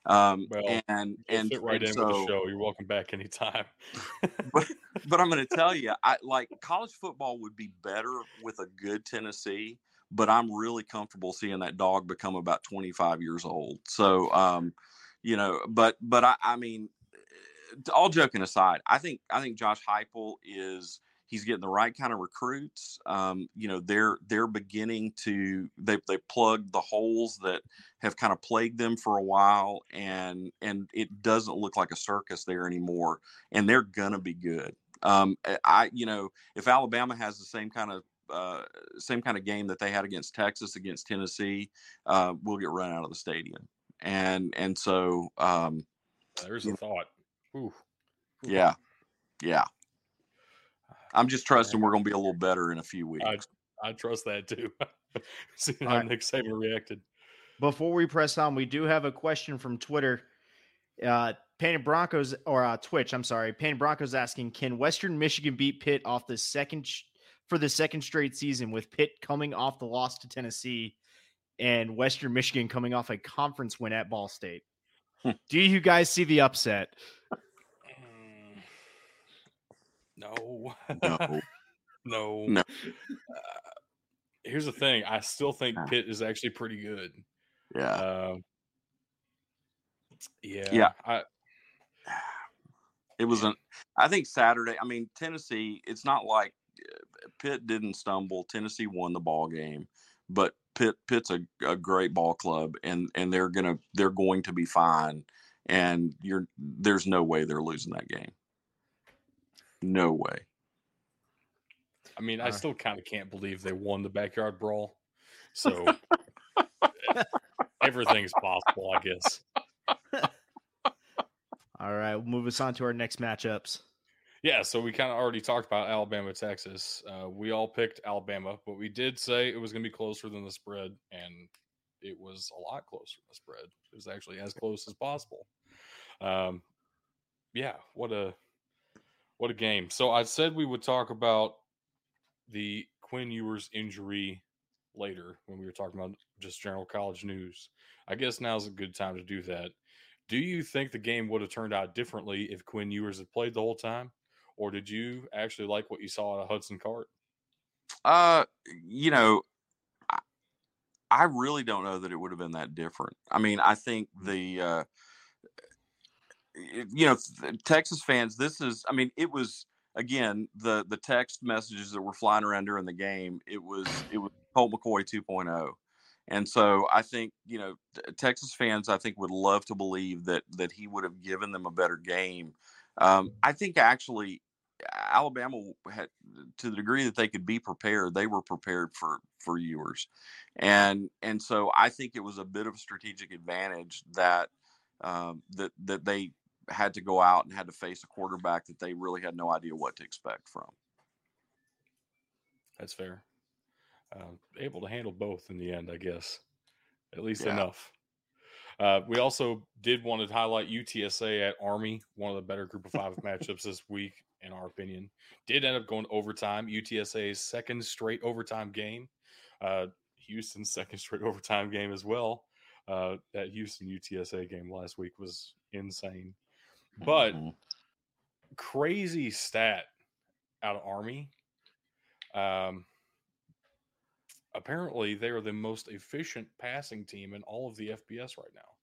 Um, Well, and and fit right and in so, with the show. You're welcome back anytime. (laughs) but but I'm going to tell you, I like college football would be better with a good Tennessee, but I'm really comfortable seeing that dog become about 25 years old. So, um, you know, but but I, I mean, eh, all joking aside, I think I think Josh Heupel is he's getting the right kind of recruits. Um, you know, they're they're beginning to they they plugged the holes that have kind of plagued them for a while, and and it doesn't look like a circus there anymore. And they're gonna be good. Um, eh, I you know if Alabama has the same kind of uh, same kind of game that they had against Texas against Tennessee, uh, we'll get run out of the stadium. And and so um, There's a thought. Ooh. yeah, yeah. I'm just trusting we're going to be a little better in a few weeks. I trust that too. (laughs) See how right. Nick Saban reacted. Before we press on, we do have a question from Twitter. Uh, Painted Broncos or uh, Twitch, I'm sorry. Painted Broncos asking, can Western Michigan beat Pitt off the second sh- for the second straight season with Pitt coming off the loss to Tennessee and Western Michigan coming off a conference win at Ball State? Hmm. do you guys see the upset? Mm. No. No. (laughs) no. No. Uh, here's the thing. I still think. Pitt is actually pretty good. Yeah. Um, yeah. Yeah. I, (sighs) It was an. I think Saturday. I mean, Tennessee. It's not like uh, Pitt didn't stumble. Tennessee won the ball game, but Pitt Pitt's a, a great ball club, and and they're gonna they're going to be fine. And you're there's no way they're losing that game. No way. I mean, I still kind of can't believe they won the backyard brawl. So (laughs) everything's possible, I guess. All right, we'll move us on to our next matchups. Yeah, so we kind of already talked about Alabama, Texas. Uh, we all picked Alabama, but we did say it was going to be closer than the spread, and it was a lot closer than the spread. It was actually as close as possible. Um, yeah, what a what a game. So I said we would talk about the Quinn Ewers injury later when we were talking about just general college news. I guess now's a good time to do that. Do you think the game would have turned out differently if Quinn Ewers had played the whole time? Or did you actually like what you saw out of Hudson Card? Uh, you know, I, I really don't know that it would have been that different. I mean, I think the uh, you know Texas fans. This is, I mean, it was again the the text messages that were flying around during the game. It was it was Colt McCoy 2.0. And so I think you know Texas fans I think would love to believe that that he would have given them a better game. Um, I think actually Alabama had to the degree that they could be prepared, they were prepared for for Ewers, and and so I think it was a bit of a strategic advantage that um, that that they had to go out and had to face a quarterback that they really had no idea what to expect from. That's fair. Uh, able to handle both in the end, I guess, at least Yeah. enough. Uh, we also did want to highlight UTSA at Army, one of the better Group of Five (laughs) matchups this week, in our opinion. Did end up going overtime. UTSA's second straight overtime game. Uh, Houston's second straight overtime game as well. Uh, that Houston UTSA game last week was insane. But Mhm. crazy stat out of Army. Um, apparently, they are the most efficient passing team in all of the FBS right now.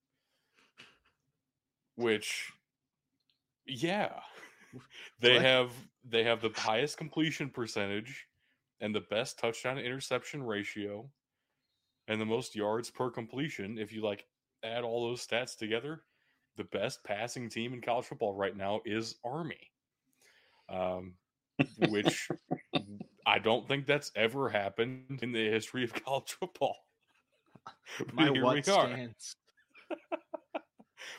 Which, yeah, (laughs) they What? have they have the highest completion percentage and the best touchdown to interception ratio and the most yards per completion. If you like add all those stats together, the best passing team in college football right now is Army. Um, which (laughs) I don't think that's ever happened in the history of (laughs) college football. (laughs) My here what stands.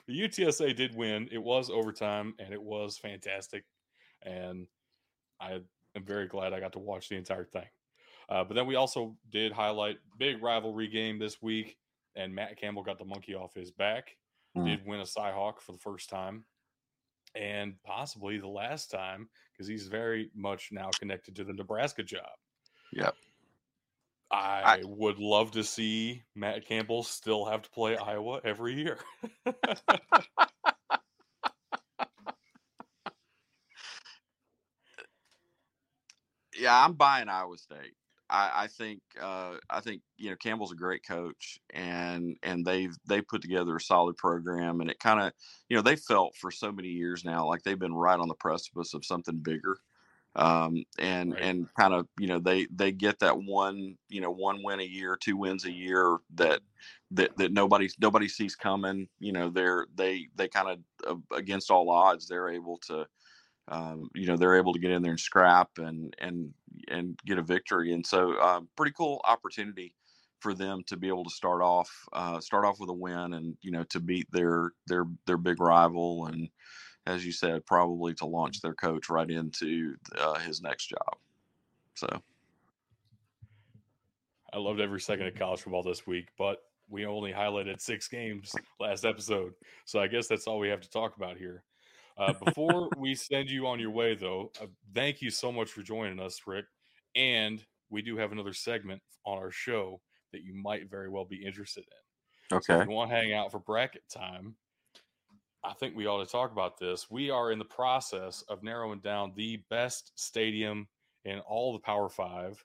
The UTSA did win. It was overtime and it was fantastic. And I am very glad I got to watch the entire thing. Uh, but then we also did highlight big rivalry game this week, and Matt Campbell got the monkey off his back. Mm. Did win a Cyhawk for the first time, and possibly the last time because he's very much now connected to the Nebraska job. Yep. I, would love to see Matt Campbell still have to play Iowa every year. (laughs) yeah, I'm buying Iowa State. I, I think uh, I think you know Campbell's a great coach, and and they've they put together a solid program, and it kind of you know they felt for so many years now like they've been right on the precipice of something bigger, um, and Right. and kind of you know they they get that one you know one win a year, two wins a year that that that nobody nobody sees coming. You know they're they they kind of against all odds they're able to um, you know they're able to get in there and scrap and and and get a victory and so um, pretty cool opportunity for them to be able to start off uh, start off with a win and you know to beat their their their big rival and as you said probably to launch their coach right into uh, his next job so I loved every second of college football this week, but we only highlighted six games last episode. So I guess that's all we have to talk about here. Uh, (laughs) before we send you on your way, though, uh, thank you so much for joining us, Rick. And we do have another segment on our show that you might very well be interested in. So okay if you want to hang out for bracket time, I think we ought to talk about this. We are in the process of narrowing down the best stadium in all the Power Five.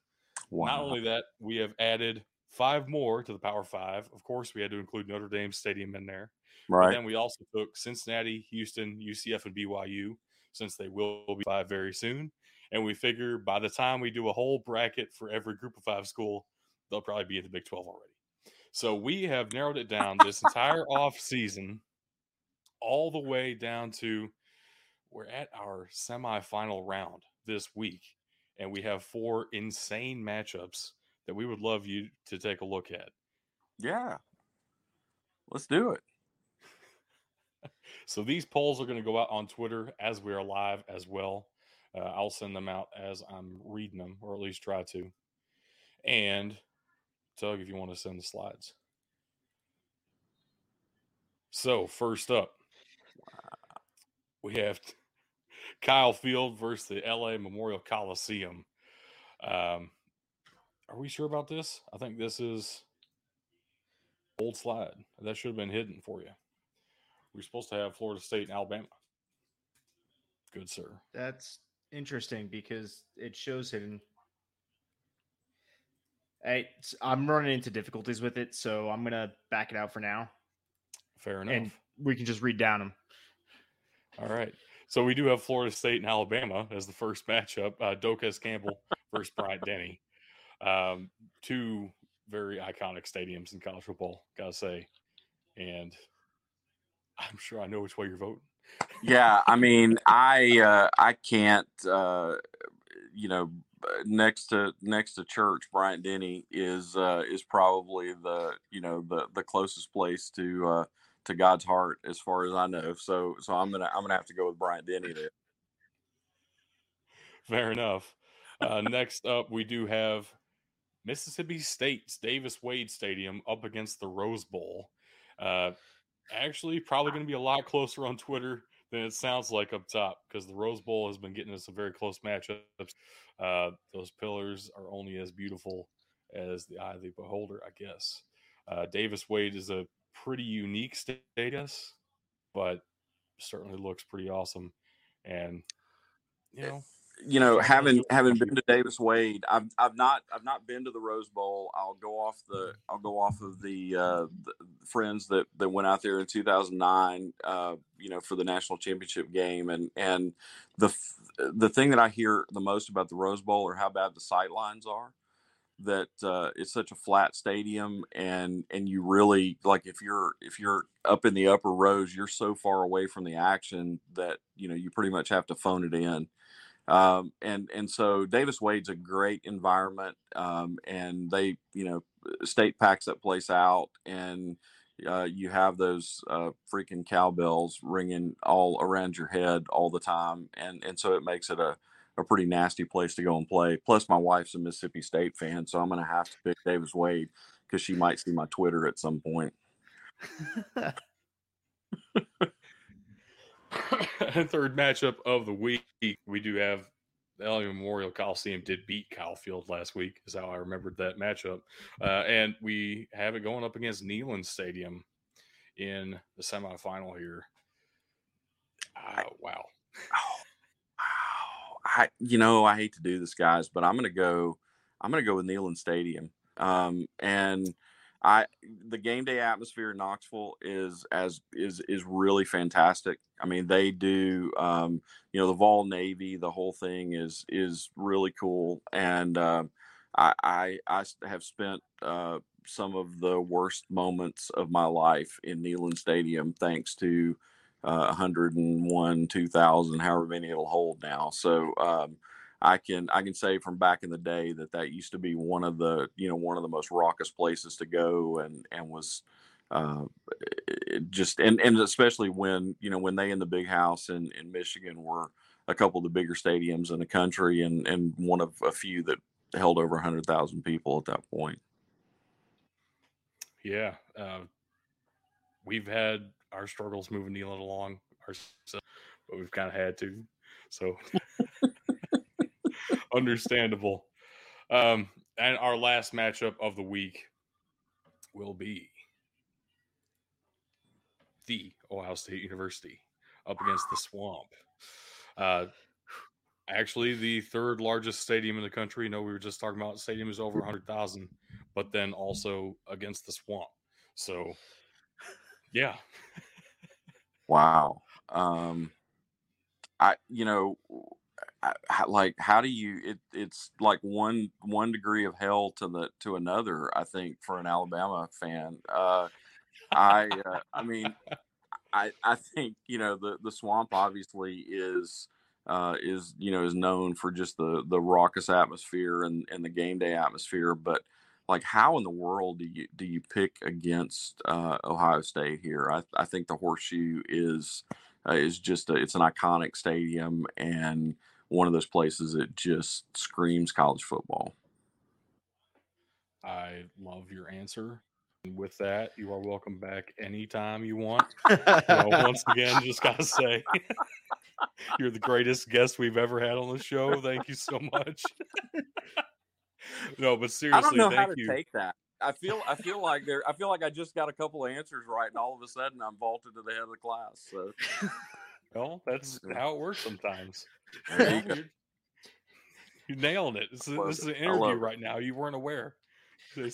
wow Not only that, we have added five more to the Power Five. Of course, we had to include Notre Dame Stadium in there. But right then we also took Cincinnati, Houston, UCF, and BYU, since they will be five very soon. And we figure by the time we do a whole bracket for every group of five school, they'll probably be in the Big 12 already. So we have narrowed it down this entire off season, all the way down to we're at our semifinal round this week, and we have four insane matchups that we would love you to take a look at. yeah let's do it So these polls are going to go out on Twitter as we are live as well. Uh, I'll send them out as I'm reading them, or at least try to. And Tug, if you want to send the slides. So first up, we have Kyle Field versus the LA Memorial Coliseum. Um, are we sure about this? I think this is old slide. That should have been hidden for you. We're supposed to have Florida State and Alabama. Good sir. That's interesting because it shows hidden. Hey, I'm running into difficulties with it, so I'm gonna back it out for now. Fair enough. And we can just read down them. All right. So we do have Florida State and Alabama as the first matchup. Uh, Campbell versus Bryant (laughs) Denny. Um, two very iconic stadiums in college football, gotta say. And I'm sure I know which way you're voting. yeah, I mean, I uh, I can't, uh, you know, next to next to church, Bryant Denny is uh, is probably the you know the the closest place to uh, to God's heart as far as I know. So so I'm gonna I'm gonna have to go with Bryant Denny there. Fair enough. Uh, next up, we do have Mississippi State's Davis Wade Stadium up against the Rose Bowl. Uh, actually, probably going to be a lot closer on Twitter than it sounds like up top because the Rose Bowl has been getting us some very close matchups. Uh, those pillars are only as beautiful as the eye of the beholder, I guess. Uh, Davis Wade is a pretty unique status, but certainly looks pretty awesome. And you know, you know, having having been to Davis Wade, I've I've not I've not been to the Rose Bowl. I'll go off the I'll go off of the, uh, the friends that that went out there in 2009, uh, you know, for the national championship game, and and the the thing that I hear the most about the Rose Bowl are how bad the sight lines are. That uh, it's such a flat stadium, and and you really like if you're if you're up in the upper rows, you're so far away from the action that you know you pretty much have to phone it in um, and and so Davis Wade's a great environment, um, and they you know state packs that place out, and uh, you have those uh, freaking cowbells ringing all around your head all the time, and and so it makes it a a pretty nasty place to go and play. Plus, my wife's a Mississippi State fan, so I'm going to have to pick Davis Wade because she might see my Twitter at some point. (laughs) (laughs) (laughs) third matchup of the week, we do have the LA Memorial Coliseum did beat Kyle Field last week, is how I remembered that matchup. Uh, and we have it going up against Neyland Stadium in the semifinal here. Uh, wow. Oh, wow. I, you know, I hate to do this, guys, but I'm going to go. I'm going to go with Neyland Stadium. Um, and I the game day atmosphere in Knoxville is as is is really fantastic. I mean, they do um, you know the Vol Navy, the whole thing is is really cool, and uh, I, I, I have spent uh, some of the worst moments of my life in Neyland Stadium thanks to uh, 101, 2,000, however many it'll hold now. So. Um, I can I can say from back in the day that that used to be one of the you know one of the most raucous places to go and and was uh, just and and especially when you know when they in the big house in in Michigan were a couple of the bigger stadiums in the country and and one of a few that held over 100,000 people at that point. Yeah, uh, we've had our struggles moving Neyland along ourselves, but we've kind of had to. So (laughs) understandable. Um, and our last matchup of the week will be the Ohio State University up against the Swamp. Uh, actually, the third largest stadium in the country. No, we were just talking about stadium is over 100,000, but then also against the Swamp. So, yeah. wow. Um, I, you know, like how do you it, it's like one one degree of hell to the to another i think for an alabama fan uh i uh, i mean i i think you know the the swamp obviously is uh is you know is known for just the the raucous atmosphere and and the game day atmosphere but like how in the world do you do you pick against uh, Ohio State here? I, I think the Horseshoe is uh, is just a, it's an iconic stadium and one of those places that just screams college football. I love your answer. And with that, you are welcome back anytime you want. Know, once (laughs) again, just gotta say, (laughs) you're the greatest guest we've ever had on the show. Thank you so much. (laughs) no, but seriously, I don't know how thank to you. take that. I feel I feel like there I feel like I just got a couple of answers right, and all of a sudden I'm vaulted to the head of the class. So Well, that's how it works sometimes. (laughs) you (laughs) go. You're, you're nailing it. This is, this is an it. I love interview right now. You weren't aware. (laughs)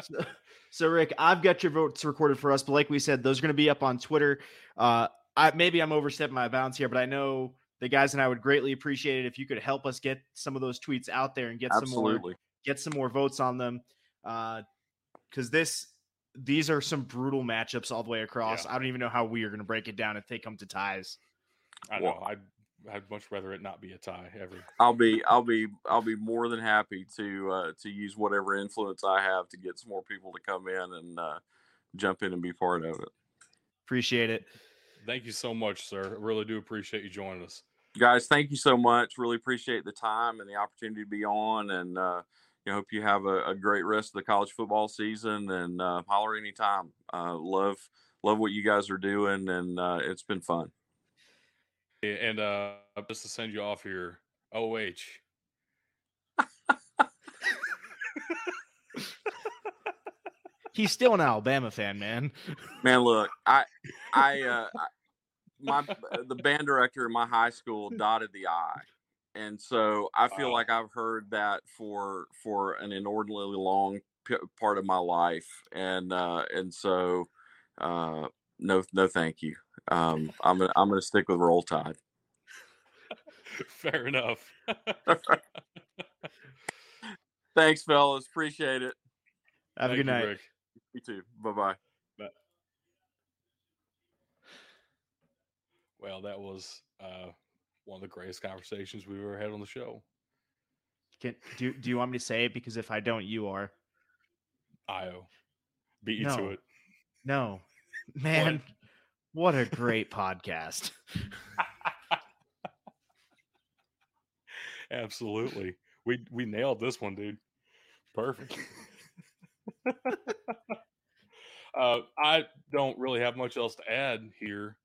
So, so, Rick, I've got your votes recorded for us, but like we said, those are going to be up on Twitter. Uh, I maybe I'm overstepping my bounds here, but I know the guys and I would greatly appreciate it if you could help us get some of those tweets out there and get some more get some more votes on them. Because this these are some brutal matchups all the way across. Yeah. I don't even know how we are going to break it down if they come to ties. I Well- know. I'd, I'd much rather it not be a tie ever. I'll be I'll be I'll be more than happy to uh, to use whatever influence I have to get some more people to come in and uh, jump in and be part of it. Appreciate it. Thank you so much, sir. I really do appreciate you joining us. Guys, thank you so much. Really appreciate the time and the opportunity to be on, and uh, you know, hope you have a, a great rest of the college football season. And uh, holler anytime. Uh, love love what you guys are doing, and uh, it's been fun. And uh, just to send you off here, OH. He's still an Alabama fan, man. Man, look, I, I, (laughs) uh, I my the band director in my high school dotted the I, and so I feel Wow. like I've heard that for for an inordinately long p- part of my life, and uh, and so uh, no, no, thank you. Um, I'm gonna I'm gonna stick with Roll Tide. (laughs) Fair enough. (laughs) Thanks, fellas. Appreciate it. Have a good you, night. Rick. You too. Bye bye. Well, that was uh, one of the greatest conversations we've ever had on the show. Can, do do you want me to say it? Because if I don't, you are. Io. Beat you to it. No, (laughs) man. What a great podcast. (laughs) Absolutely. We we nailed this one, dude. Perfect. (laughs) uh, I don't really have much else to add here.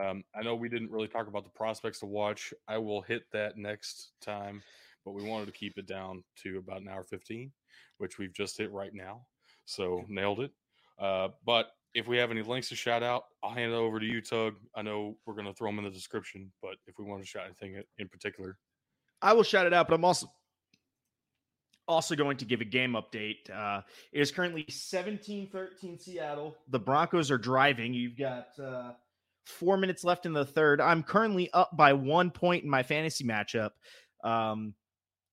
Um, I know we didn't really talk about the prospects to watch. I will hit that next time, but we wanted to keep it down to about an hour 15, which we've just hit right now. So nailed it. Uh, but if we have any links to shout out, I'll hand it over to you, Tug. I know we're going to throw them in the description, but if we want to shout anything in particular, I will shout it out, but I'm also also going to give a game update. Uh, it is currently 17-13 Seattle. The Broncos are driving. You've got uh, four minutes left in the third. I'm currently up by one point in my fantasy matchup. Um,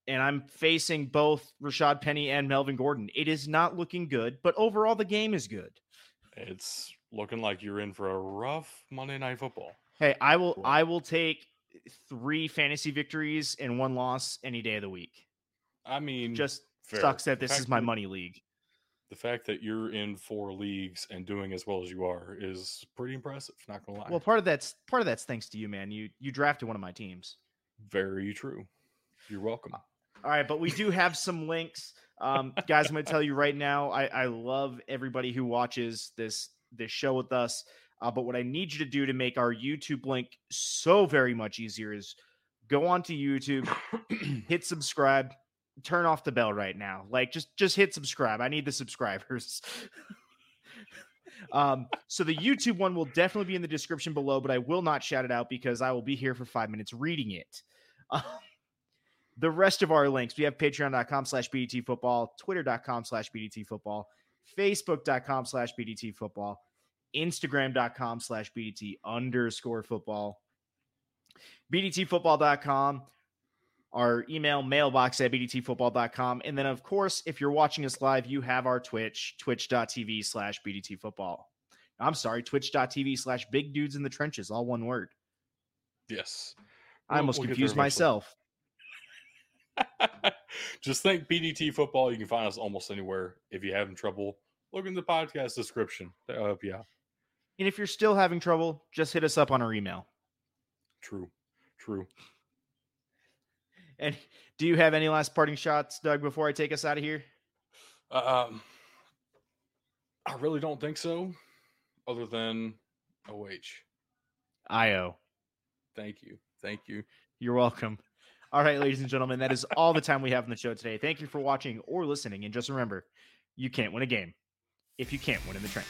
and I'm facing both Rashad Penny and Melvin Gordon. It is not looking good, but overall the game is good. it's looking like you're in for a rough Monday Night Football. Hey, I will. I will take three fantasy victories and one loss any day of the week. I mean, Just fair. sucks that this is my money league. The fact that you're in four leagues and doing as well as you are is pretty impressive. Not gonna lie. Well, part of that's part of that's thanks to you, man. You you drafted one of my teams. Very true. You're welcome. All right, but we do have some links. Um, guys, I'm to tell you right now. I, I love everybody who watches this this show with us. Uh, but what I need you to do to make our YouTube link so very much easier is go onto YouTube, (coughs) hit subscribe, turn off the bell right now. Like just just hit subscribe. I need the subscribers. (laughs) um, so the YouTube one will definitely be in the description below, but I will not shout it out because I will be here for five minutes reading it. (laughs) Um, the rest of our links we have patreon.com slash bdt football twitter.com slash bdt football facebook.com slash bdt football instagram.com slash bdt underscore football bdtfootball.com our email mailbox at bdtfootball.com and then of course if you're watching us live you have our twitch twitch.tv slash bdt football i'm sorry twitch.tv slash big dudes in the trenches all one word yes. i almost we'll confused myself (laughs) Just think BDT football. You can find us almost anywhere. If you're having trouble, look in the podcast description. That'll help uh, you out. And if you're still having trouble, just hit us up on our email. True. True. And do you have any last parting shots, Doug, before I take us out of here? Um, I really don't think so, other than OH. IO. Thank you. Thank you. You're welcome. All right, ladies and gentlemen, that is all the time we have on the show today. Thank you for watching or listening. And just remember, you can't win a game if you can't win in the train.